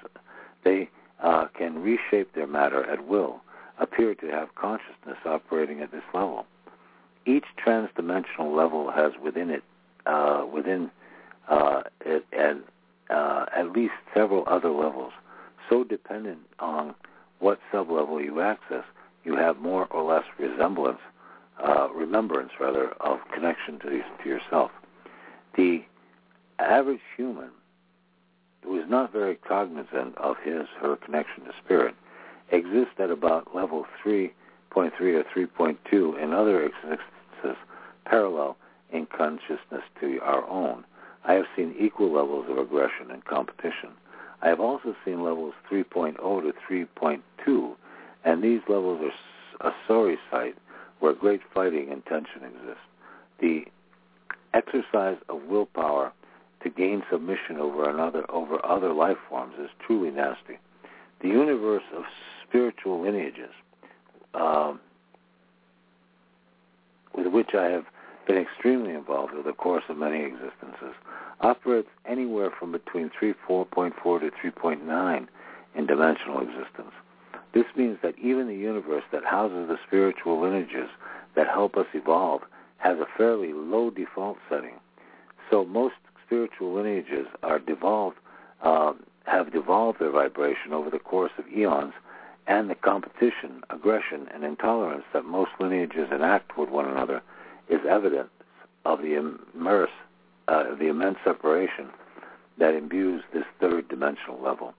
they uh, can reshape their matter at will, appear to have consciousness operating at this level. Each transdimensional level has within it, uh, within uh, it, and uh, at least several other levels. So dependent on what sublevel you access, you have more or less resemblance, uh, remembrance rather, of connection to, to yourself. The average human who is not very cognizant of his her connection to spirit exists at about level 3.3 or 3.2 in other existences parallel in consciousness to our own. I have seen equal levels of aggression and competition. I have also seen levels 3.0 to 3.2, and these levels are a sorry sight where great fighting and tension exist. The exercise of willpower to gain submission over another over other life forms is truly nasty. The universe of spiritual lineages, um, with which I have been extremely involved over the course of many existences, operates anywhere from between 3.4.4 to 3.9 in dimensional existence. This means that even the universe that houses the spiritual lineages that help us evolve has a fairly low default setting. So most spiritual lineages are devolved, uh, have devolved their vibration over the course of eons, and the competition, aggression, and intolerance that most lineages enact with one another is evidence of the immerse, uh, the immense separation that imbues this third dimensional level.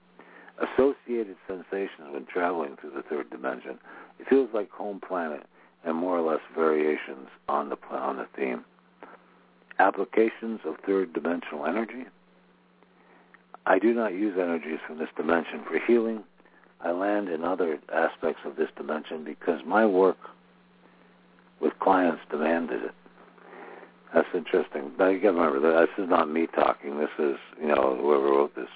Associated sensations when traveling through the third dimension, it feels like home planet and more or less variations on the on the theme. Applications of third dimensional energy. I do not use energies from this dimension for healing. I land in other aspects of this dimension because my work with clients demanded it. That's interesting. But you got to remember, that this is not me talking. This is, you know, whoever wrote this.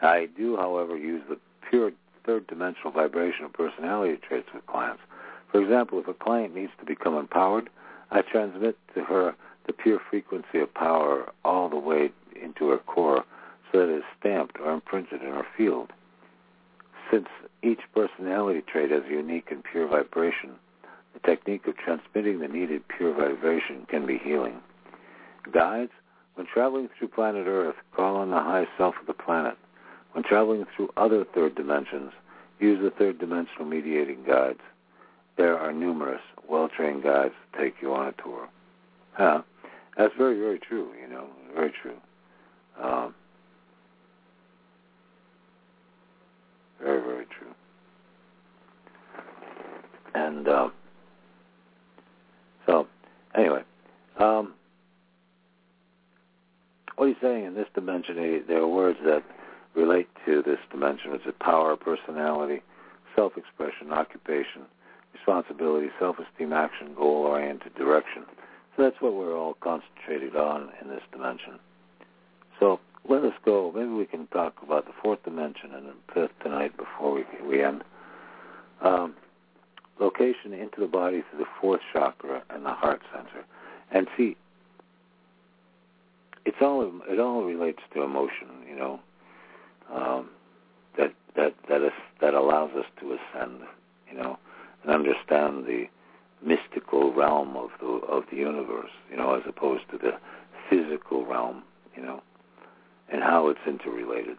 I do, however, use the pure third dimensional vibration of personality traits with clients. For example, if a client needs to become empowered, I transmit to her the pure frequency of power all the way into her core so that it is stamped or imprinted in her field. Since each personality trait has a unique and pure vibration, the technique of transmitting the needed pure vibration can be healing. Guides, when traveling through planet Earth, call on the high self of the planet. When traveling through other third dimensions, use the third dimensional mediating guides. There are numerous well-trained guides to take you on a tour. Huh? That's very, very true, you know, very true. Um, very, very true. And uh, anyway, um, what he's saying in this dimension, he, there are words that relate to this dimension, It's a power, personality, self-expression, occupation, responsibility, self-esteem, action, goal-oriented direction. So that's what we're all concentrated on in this dimension. So let us go. Maybe we can talk about the fourth dimension and the fifth tonight before we we end. Um, location into the body through the fourth chakra and the heart center. And see, it's all it all relates to emotion, you know, um, that that that is that allows us to ascend, you know, and understand the mystical realm of the of the universe, you know, as opposed to the physical realm, you know, and how it's interrelated.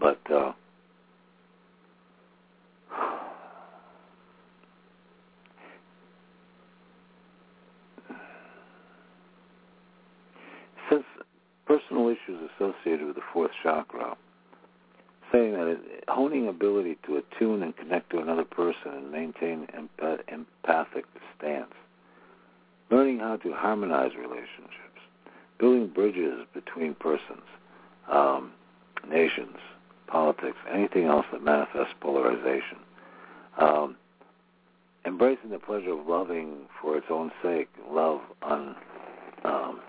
But uh, since personal issues associated with the fourth chakra, saying that it, honing ability to attune and connect to another person and maintain empath- empathic stance, learning how to harmonize relationships, building bridges between persons, um, nations, politics, anything else that manifests polarization. Um, embracing the pleasure of loving for its own sake, love un, um,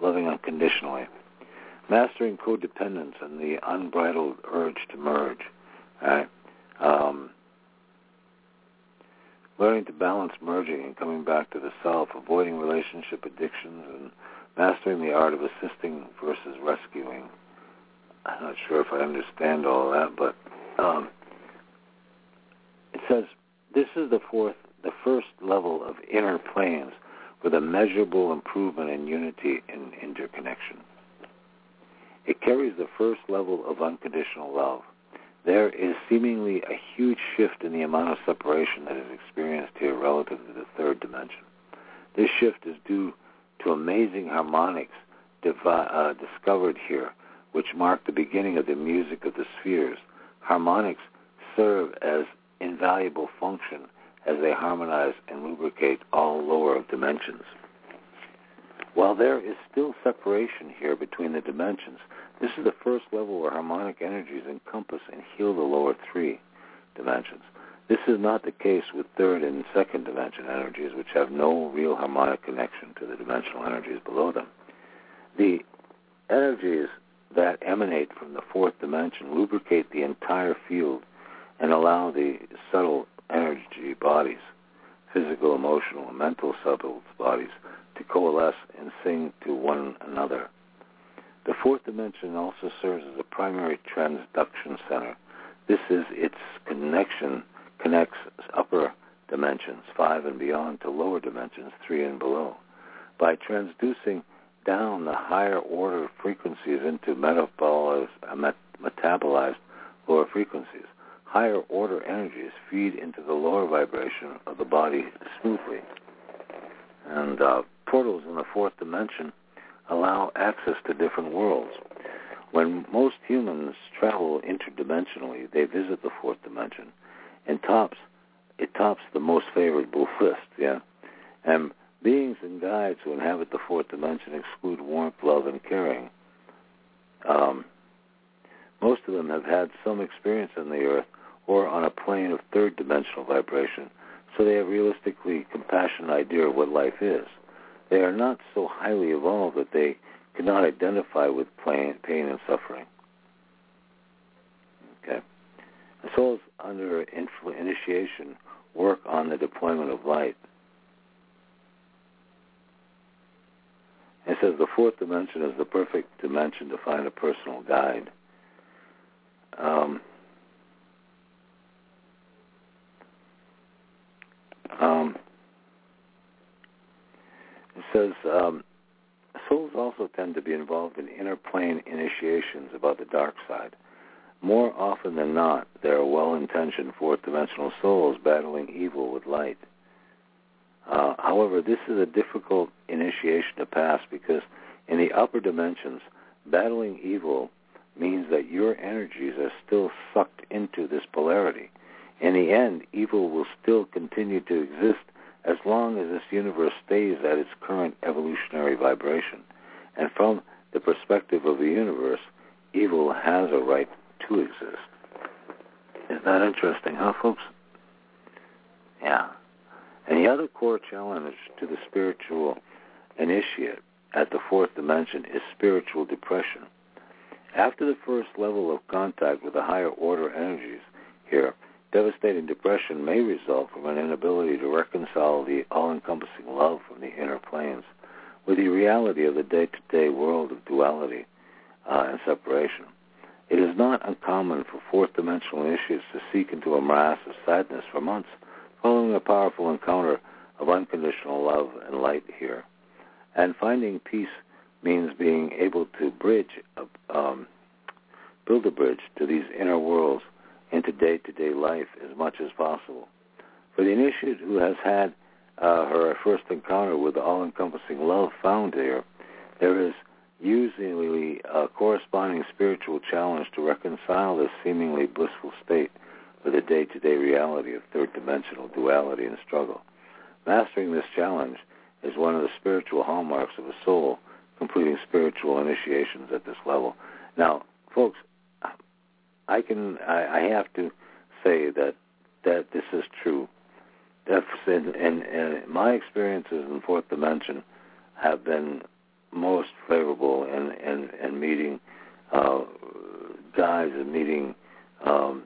loving unconditionally, mastering codependence and the unbridled urge to merge, right? Um, learning to balance merging and coming back to the self, avoiding relationship addictions, and mastering the art of assisting versus rescuing. I'm not sure if I understand all that, but um, it says this is the fourth, the first level of inner planes with a measurable improvement in unity and interconnection. It carries the first level of unconditional love. There is seemingly a huge shift in the amount of separation that is experienced here relative to the third dimension. This shift is due to amazing harmonics uh, discovered here, which mark the beginning of the music of the spheres. Harmonics serve as invaluable function as they harmonize and lubricate all lower dimensions. While there is still separation here between the dimensions, this is the first level where harmonic energies encompass and heal the lower three dimensions. This is not the case with third and second dimension energies, which have no real harmonic connection to the dimensional energies below them. The energies that emanate from the fourth dimension lubricate the entire field and allow the subtle energy bodies, physical, emotional, and mental subtle bodies, to coalesce and sing to one another. The fourth dimension also serves as a primary transduction center. This is its connection connects upper dimensions, five and beyond, to lower dimensions, three and below. By transducing down the higher order frequencies into metabolized, metabolized lower frequencies, higher order energies feed into the lower vibration of the body smoothly. And uh, portals in the fourth dimension allow access to different worlds. When most humans travel interdimensionally, they visit the fourth dimension and tops it tops the most favorable list, yeah. And beings and guides who inhabit the fourth dimension exclude warmth, love, and caring. Um, most of them have had some experience on the earth or on a plane of third dimensional vibration, so they have realistically compassionate idea of what life is. They are not so highly evolved that they cannot identify with pain, pain and suffering. Okay. The souls under initiation work on the deployment of light. It says the fourth dimension is the perfect dimension to find a personal guide. Um, um, it says um, souls also tend to be involved in inner plane initiations about the dark side. More often than not, they are well-intentioned fourth-dimensional souls battling evil with light. Uh, however, this is a difficult initiation to pass because in the upper dimensions, battling evil means that your energies are still sucked into this polarity. In the end, evil will still continue to exist as long as this universe stays at its current evolutionary vibration. And from the perspective of the universe, evil has a right to exist. Isn't that interesting, huh, folks? Yeah. And the other core challenge to the spiritual initiate at the fourth dimension is spiritual depression. After the first level of contact with the higher order energies here, devastating depression may result from an inability to reconcile the all-encompassing love from the inner planes with the reality of the day-to-day world of duality uh, and separation. It is not uncommon for fourth dimensional issues to seek into a morass of sadness for months following a powerful encounter of unconditional love and light here. And finding peace means being able to bridge, um, build a bridge to these inner worlds into day-to-day life as much as possible. For the initiate who has had uh, her first encounter with the all-encompassing love found there, there is usually a corresponding spiritual challenge to reconcile this seemingly blissful state with the day-to-day reality of third-dimensional duality and struggle. Mastering this challenge is one of the spiritual hallmarks of a soul completing spiritual initiations at this level. Now, folks, I can I, I have to say that that this is true. That's in, in, in my experiences in fourth dimension have been most favorable in in, in meeting uh, guys and meeting um,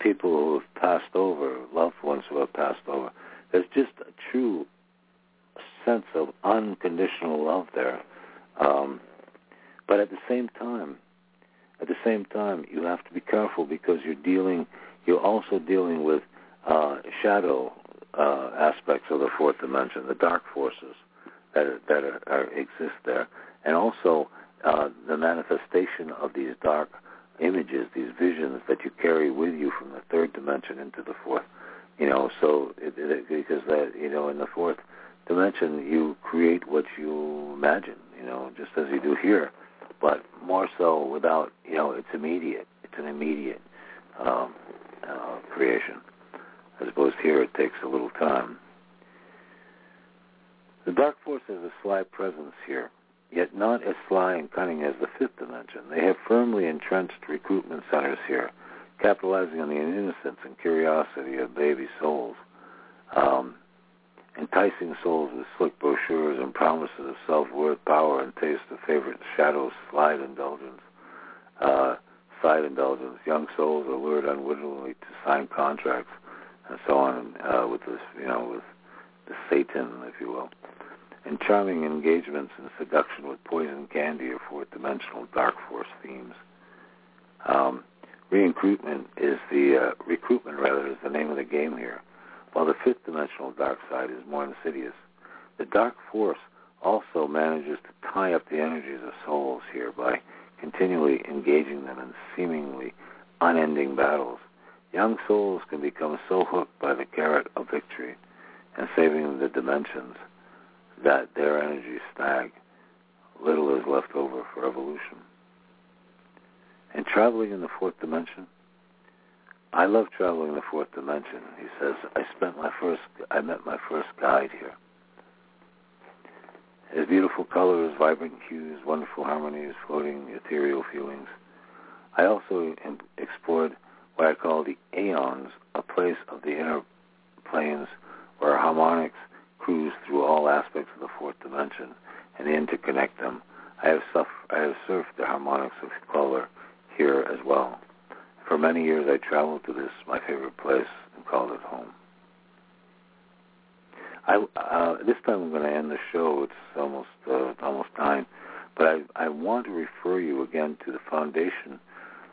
people who have passed over, loved ones who have passed over. There's just a true sense of unconditional love there. Um, but at the same time, at the same time, you have to be careful because you're dealing, you're also dealing with uh, shadow uh, aspects of the fourth dimension, the dark forces that are, that are, are, exist there, and also uh, the manifestation of these dark images, these visions that you carry with you from the third dimension into the fourth. You know, so it, it, because that you know in the fourth dimension you create what you imagine. You know, just as you do here, but more so without you know it's immediate. It's an immediate um, uh, creation, as opposed to here it takes a little time. The dark force has a sly presence here yet not as sly and cunning as the fifth dimension. They have firmly entrenched recruitment centers here, capitalizing on the innocence and curiosity of baby souls, um, enticing souls with slick brochures and promises of self-worth, power, and taste of favorite shadows, slide indulgence, uh, side indulgence. Young souls are lured unwittingly to sign contracts and so on uh, with this, you know, with the Satan, if you will and charming engagements in seduction with poison candy or fourth-dimensional dark force themes. Um, recruitment is the uh, recruitment rather is the name of the game here, while the fifth-dimensional dark side is more insidious. The dark force also manages to tie up the energies of souls here by continually engaging them in seemingly unending battles. Young souls can become so hooked by the carrot of victory and saving the dimensions that their energies stag. Little is left over for evolution. And traveling in the fourth dimension, I love traveling in the fourth dimension. He says, I spent my first, I met my first guide here. His beautiful colors, vibrant hues, wonderful harmonies, floating ethereal feelings. I also explored what I call the aeons, a place of the inner planes where harmonics cruise through all aspects of the fourth dimension and interconnect them. I have, I have surfed the harmonics of color here as well. For many years I traveled to this, my favorite place, and called it home. I, uh, this time I'm going to end the show. It's almost uh, almost time, but I, I want to refer you again to the Foundation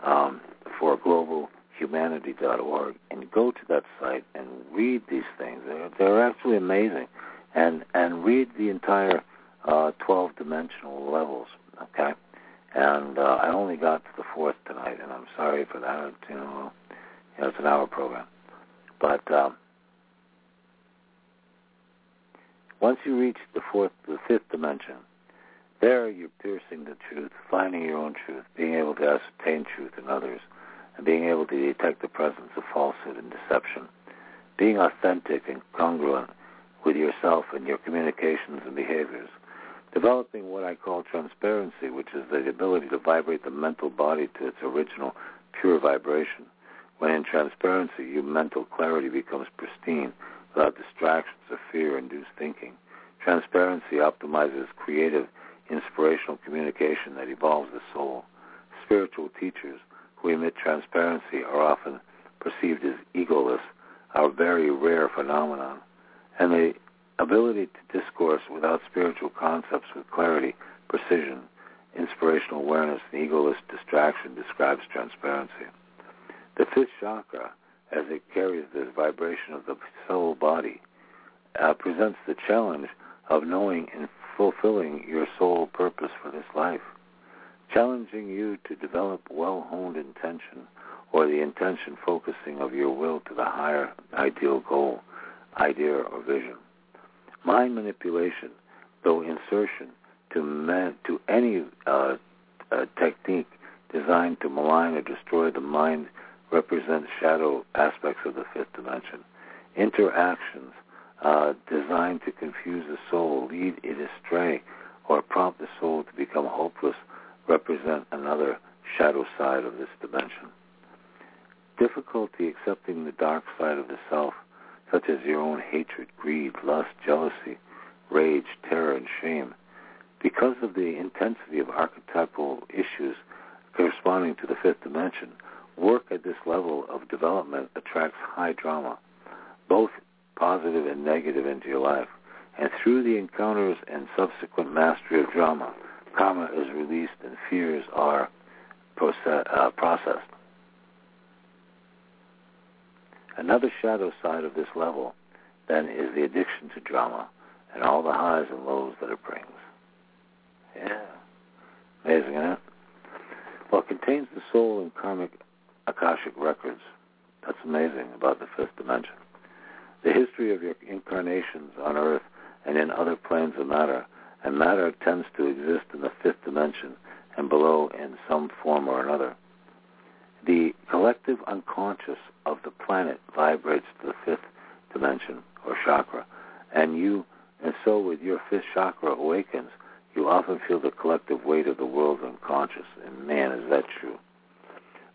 um, for Global humanity.org and go to that site and read these things. They're, they're actually amazing. And, and read the entire uh, 12 dimensional levels, okay? And uh, I only got to the fourth tonight, and I'm sorry for that. You know, you know it's an hour program. But um, once you reach the fourth, the fifth dimension, there you're piercing the truth, finding your own truth, being able to ascertain truth in others, and being able to detect the presence of falsehood and deception, being authentic and congruent with yourself and your communications and behaviors, developing what I call transparency, which is the ability to vibrate the mental body to its original pure vibration. When in transparency, your mental clarity becomes pristine without distractions or fear-induced thinking. Transparency optimizes creative, inspirational communication that evolves the soul spiritual teachers who emit transparency are often perceived as egoless, a very rare phenomenon, and the ability to discourse without spiritual concepts with clarity, precision, inspirational awareness, and egoless distraction describes transparency. The fifth chakra, as it carries the vibration of the soul body, uh, presents the challenge of knowing and fulfilling your soul purpose for this life, challenging you to develop well-honed intention or the intention focusing of your will to the higher ideal goal, idea, or vision. Mind manipulation, though insertion to, man, to any uh, uh, technique designed to malign or destroy the mind represents shadow aspects of the fifth dimension. Interactions uh, designed to confuse the soul, lead it astray, or prompt the soul to become hopeless represent another shadow side of this dimension. Difficulty accepting the dark side of the self, such as your own hatred, greed, lust, jealousy, rage, terror, and shame, because of the intensity of archetypal issues corresponding to the fifth dimension, work at this level of development attracts high drama, both positive and negative, into your life. And through the encounters and subsequent mastery of drama, karma is released and fears are process, uh, processed. Another shadow side of this level, then, is the addiction to drama and all the highs and lows that it brings. Yeah. Amazing, isn't it? Well, it contains the soul and karmic Akashic records. That's amazing about the fifth dimension. The history of your incarnations on Earth and in other planes of matter, and matter tends to exist in the fifth dimension and below in some form or another. The collective unconscious of the planet vibrates to the fifth dimension or chakra, and you, and so with your fifth chakra awakens, you often feel the collective weight of the world's unconscious. And man, is that true.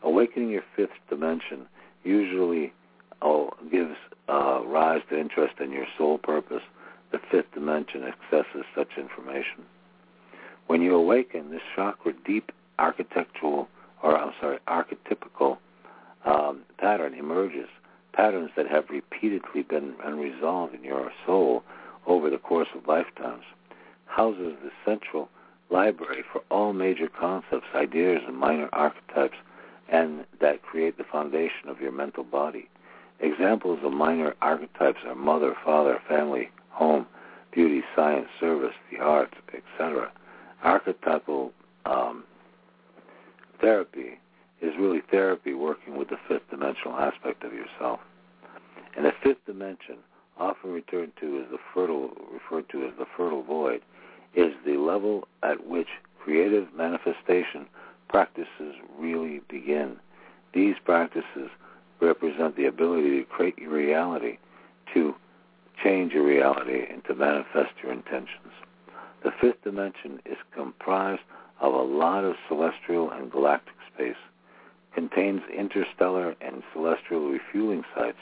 Awakening your fifth dimension usually oh, gives uh, rise to interest in your soul purpose. The fifth dimension accesses such information. When you awaken, this chakra deep architectural, or I'm sorry, archetypical um, pattern emerges. Patterns that have repeatedly been unresolved in your soul over the course of lifetimes houses the central library for all major concepts, ideas, and minor archetypes, and that create the foundation of your mental body. Examples of minor archetypes are mother, father, family, home, beauty, science, service, the arts, etc. Archetypal um, therapy is really therapy working with the fifth dimensional aspect of yourself. And the fifth dimension, often referred to as the fertile, referred to as the fertile void, is the level at which creative manifestation practices really begin. These practices represent the ability to create your reality, to change your reality, and to manifest your intentions. The fifth dimension is comprised of a lot of celestial and galactic space, contains interstellar and celestial refueling sites,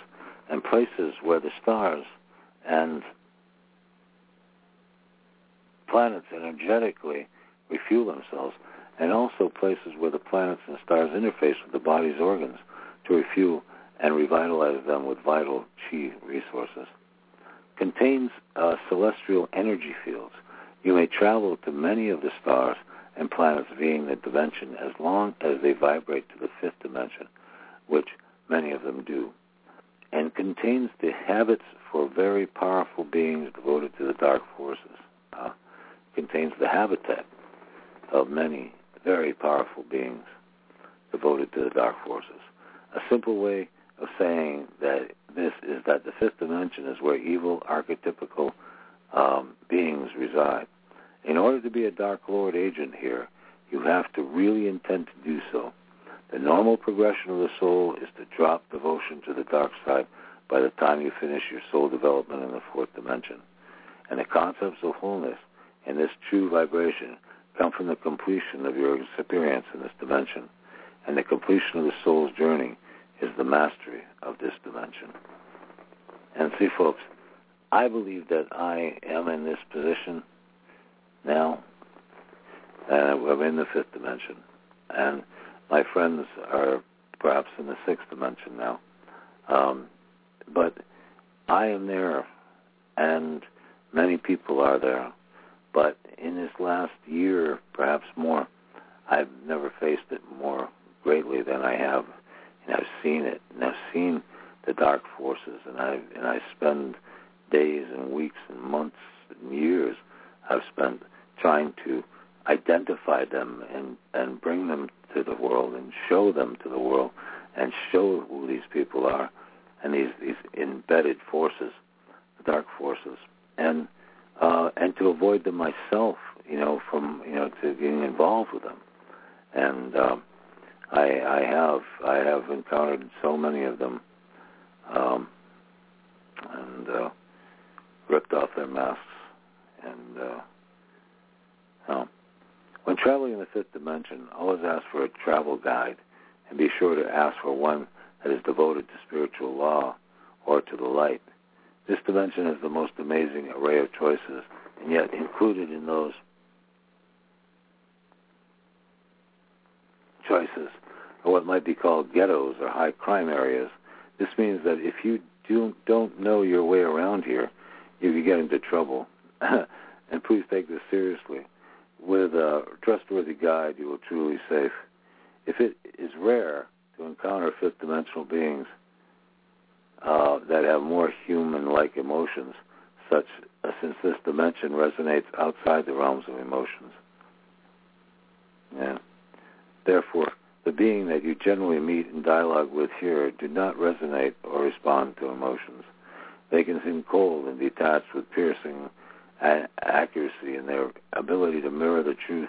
and places where the stars and planets energetically refuel themselves, and also places where the planets and stars interface with the body's organs to refuel and revitalize them with vital chi resources. Contains uh, celestial energy fields. You may travel to many of the stars and planets being the dimension as long as they vibrate to the fifth dimension, which many of them do. And contains the habits for very powerful beings devoted to the dark forces. Uh, contains the habitat of many very powerful beings devoted to the dark forces. A simple way of saying that this is that the fifth dimension is where evil archetypical um, beings reside. In order to be a Dark Lord agent here, you have to really intend to do so. The normal progression of the soul is to drop devotion to the dark side by the time you finish your soul development in the fourth dimension. And the concepts of wholeness and this true vibration come from the completion of your experience in this dimension. And the completion of the soul's journey is the mastery of this dimension. And see, folks, I believe that I am in this position now, and I'm in the fifth dimension. And my friends are perhaps in the sixth dimension now. Um, but I am there, and many people are there. But in this last year, perhaps more, I've never faced it more greatly than I have, and I've seen it, and I've seen the dark forces, and I and I spend days and weeks and months and years I've spent trying to identify them and and bring them to the world and show them to the world and show who these people are and these these embedded forces, dark forces, and uh, and to avoid them myself, you know, from you know to getting involved with them, and um, I I have I have encountered so many of them, um, and uh, ripped off their masks, and uh, when traveling in the fifth dimension, always ask for a travel guide, and be sure to ask for one that is devoted to spiritual law or to the light. This dimension has the most amazing array of choices, and yet included in those choices are what might be called ghettos or high crime areas. This means that if you do, don't know your way around here, you could get into trouble. <coughs> and please take this seriously. With a trustworthy guide, you will truly safe. If it is rare to encounter fifth dimensional beings uh, that have more human-like emotions, such uh, since this dimension resonates outside the realms of emotions. Yeah. Therefore, the being that you generally meet in dialogue with here do not resonate or respond to emotions. They can seem cold and detached with piercing accuracy and their ability to mirror the truth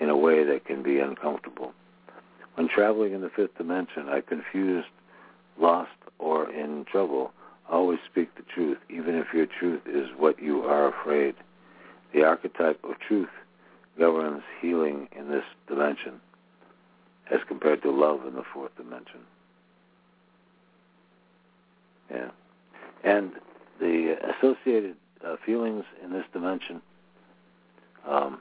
in a way that can be uncomfortable. When traveling in the fifth dimension, I confused, lost, or in trouble. Always speak the truth, even if your truth is what you are afraid. The archetype of truth governs healing in this dimension as compared to love in the fourth dimension. Yeah. And the associated uh, feelings in this dimension um,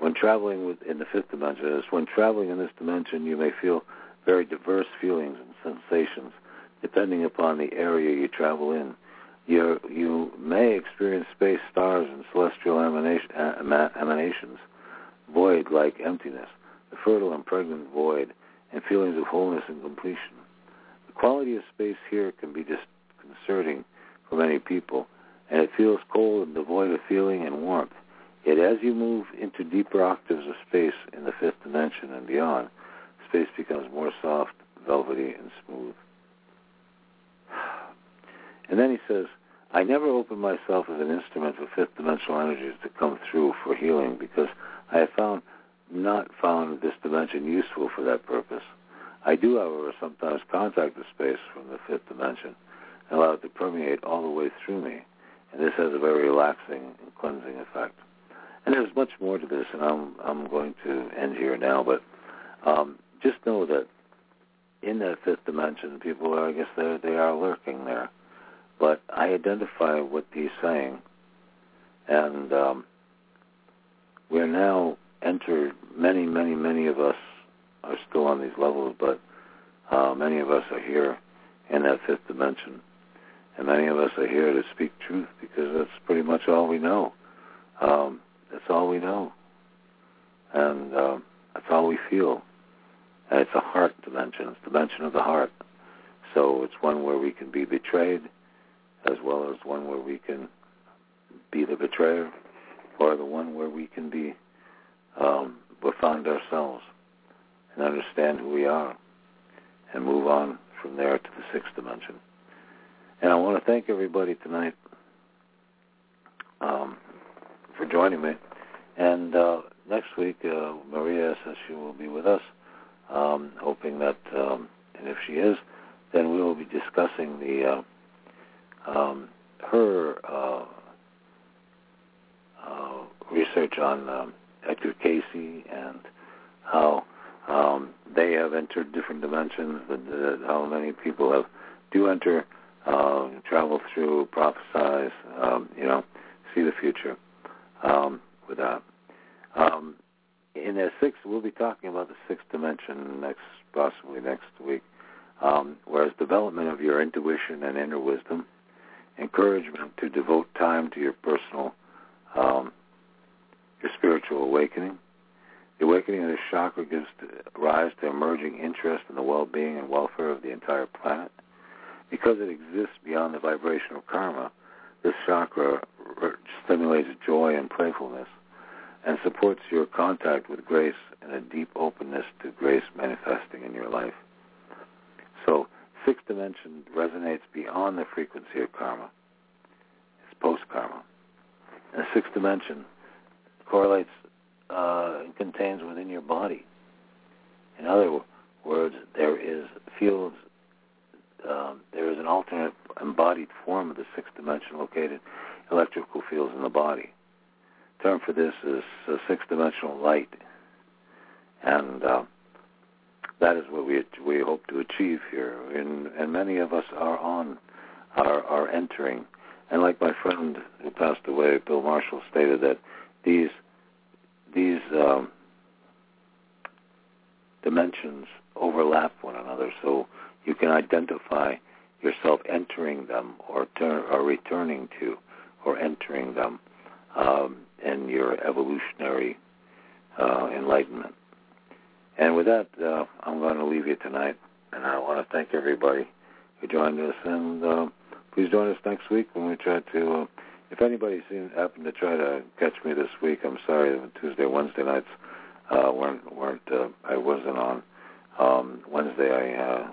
when traveling with, in the fifth dimension is when traveling in this dimension, you may feel very diverse feelings and sensations depending upon the area you travel in. You you may experience space, stars, and celestial emanation, emanations, void like emptiness, the fertile and pregnant void, and feelings of wholeness and completion. The quality of space here can be disconcerting for many people, and it feels cold and devoid of feeling and warmth. Yet as you move into deeper octaves of space in the fifth dimension and beyond, space becomes more soft, velvety, and smooth. And then he says, I never open myself as an instrument for fifth dimensional energies to come through for healing because I have found not found this dimension useful for that purpose. I do, however, sometimes contact the space from the fifth dimension and allow it to permeate all the way through me, and this has a very relaxing and cleansing effect. And there's much more to this, and I'm I'm going to end here now. But um, just know that in that fifth dimension, people are I guess they they are lurking there. But I identify what he's saying, and um, we're now entered. Many, many, many of us are still on these levels, but uh, many of us are here in that fifth dimension, and many of us are here to speak truth because that's pretty much all we know. Um, that's all we know. And uh, that's all we feel. And it's a heart dimension. It's the dimension of the heart. So it's one where we can be betrayed as well as one where we can be the betrayer or the one where we can be um, we find ourselves and understand who we are and move on from there to the sixth dimension. And I want to thank everybody tonight um, for joining me. And uh, next week, uh, Maria says she will be with us, um, hoping that, um, and if she is, then we will be discussing the uh, um, her uh, uh, research on um, Edgar Cayce and how um, they have entered different dimensions, and uh, how many people have do enter, uh, travel through, prophesize, um, you know, see the future um, with that. Um, in yeah, six. We'll be talking about the sixth dimension next, possibly next week. Um, whereas development of your intuition and inner wisdom, encouragement to devote time to your personal, um, your spiritual awakening. The awakening of the chakra gives rise to emerging interest in the well-being and welfare of the entire planet. Because it exists beyond the vibration of karma, this chakra stimulates joy and playfulness and supports your contact with grace and a deep openness to grace manifesting in your life. So sixth dimension resonates beyond the frequency of karma. It's post-karma. And sixth dimension correlates uh, and contains within your body. In other words, there is fields, um, there is an alternate embodied form of the sixth dimension located electrical fields in the body. The term for this is uh, six-dimensional light, and uh, that is what we we hope to achieve here. And, and many of us are on, are are entering. And like my friend who passed away, Bill Marshall, stated that these these um, dimensions overlap one another, so you can identify yourself entering them or or returning to or entering them um, in your evolutionary uh, enlightenment. And with that, uh, I'm going to leave you tonight, and I want to thank everybody who joined us. And uh, please join us next week when we try to. Uh, if anybody seems happened to try to catch me this week, I'm sorry. Tuesday, Wednesday nights uh, weren't weren't. Uh, I wasn't on. Um, Wednesday, I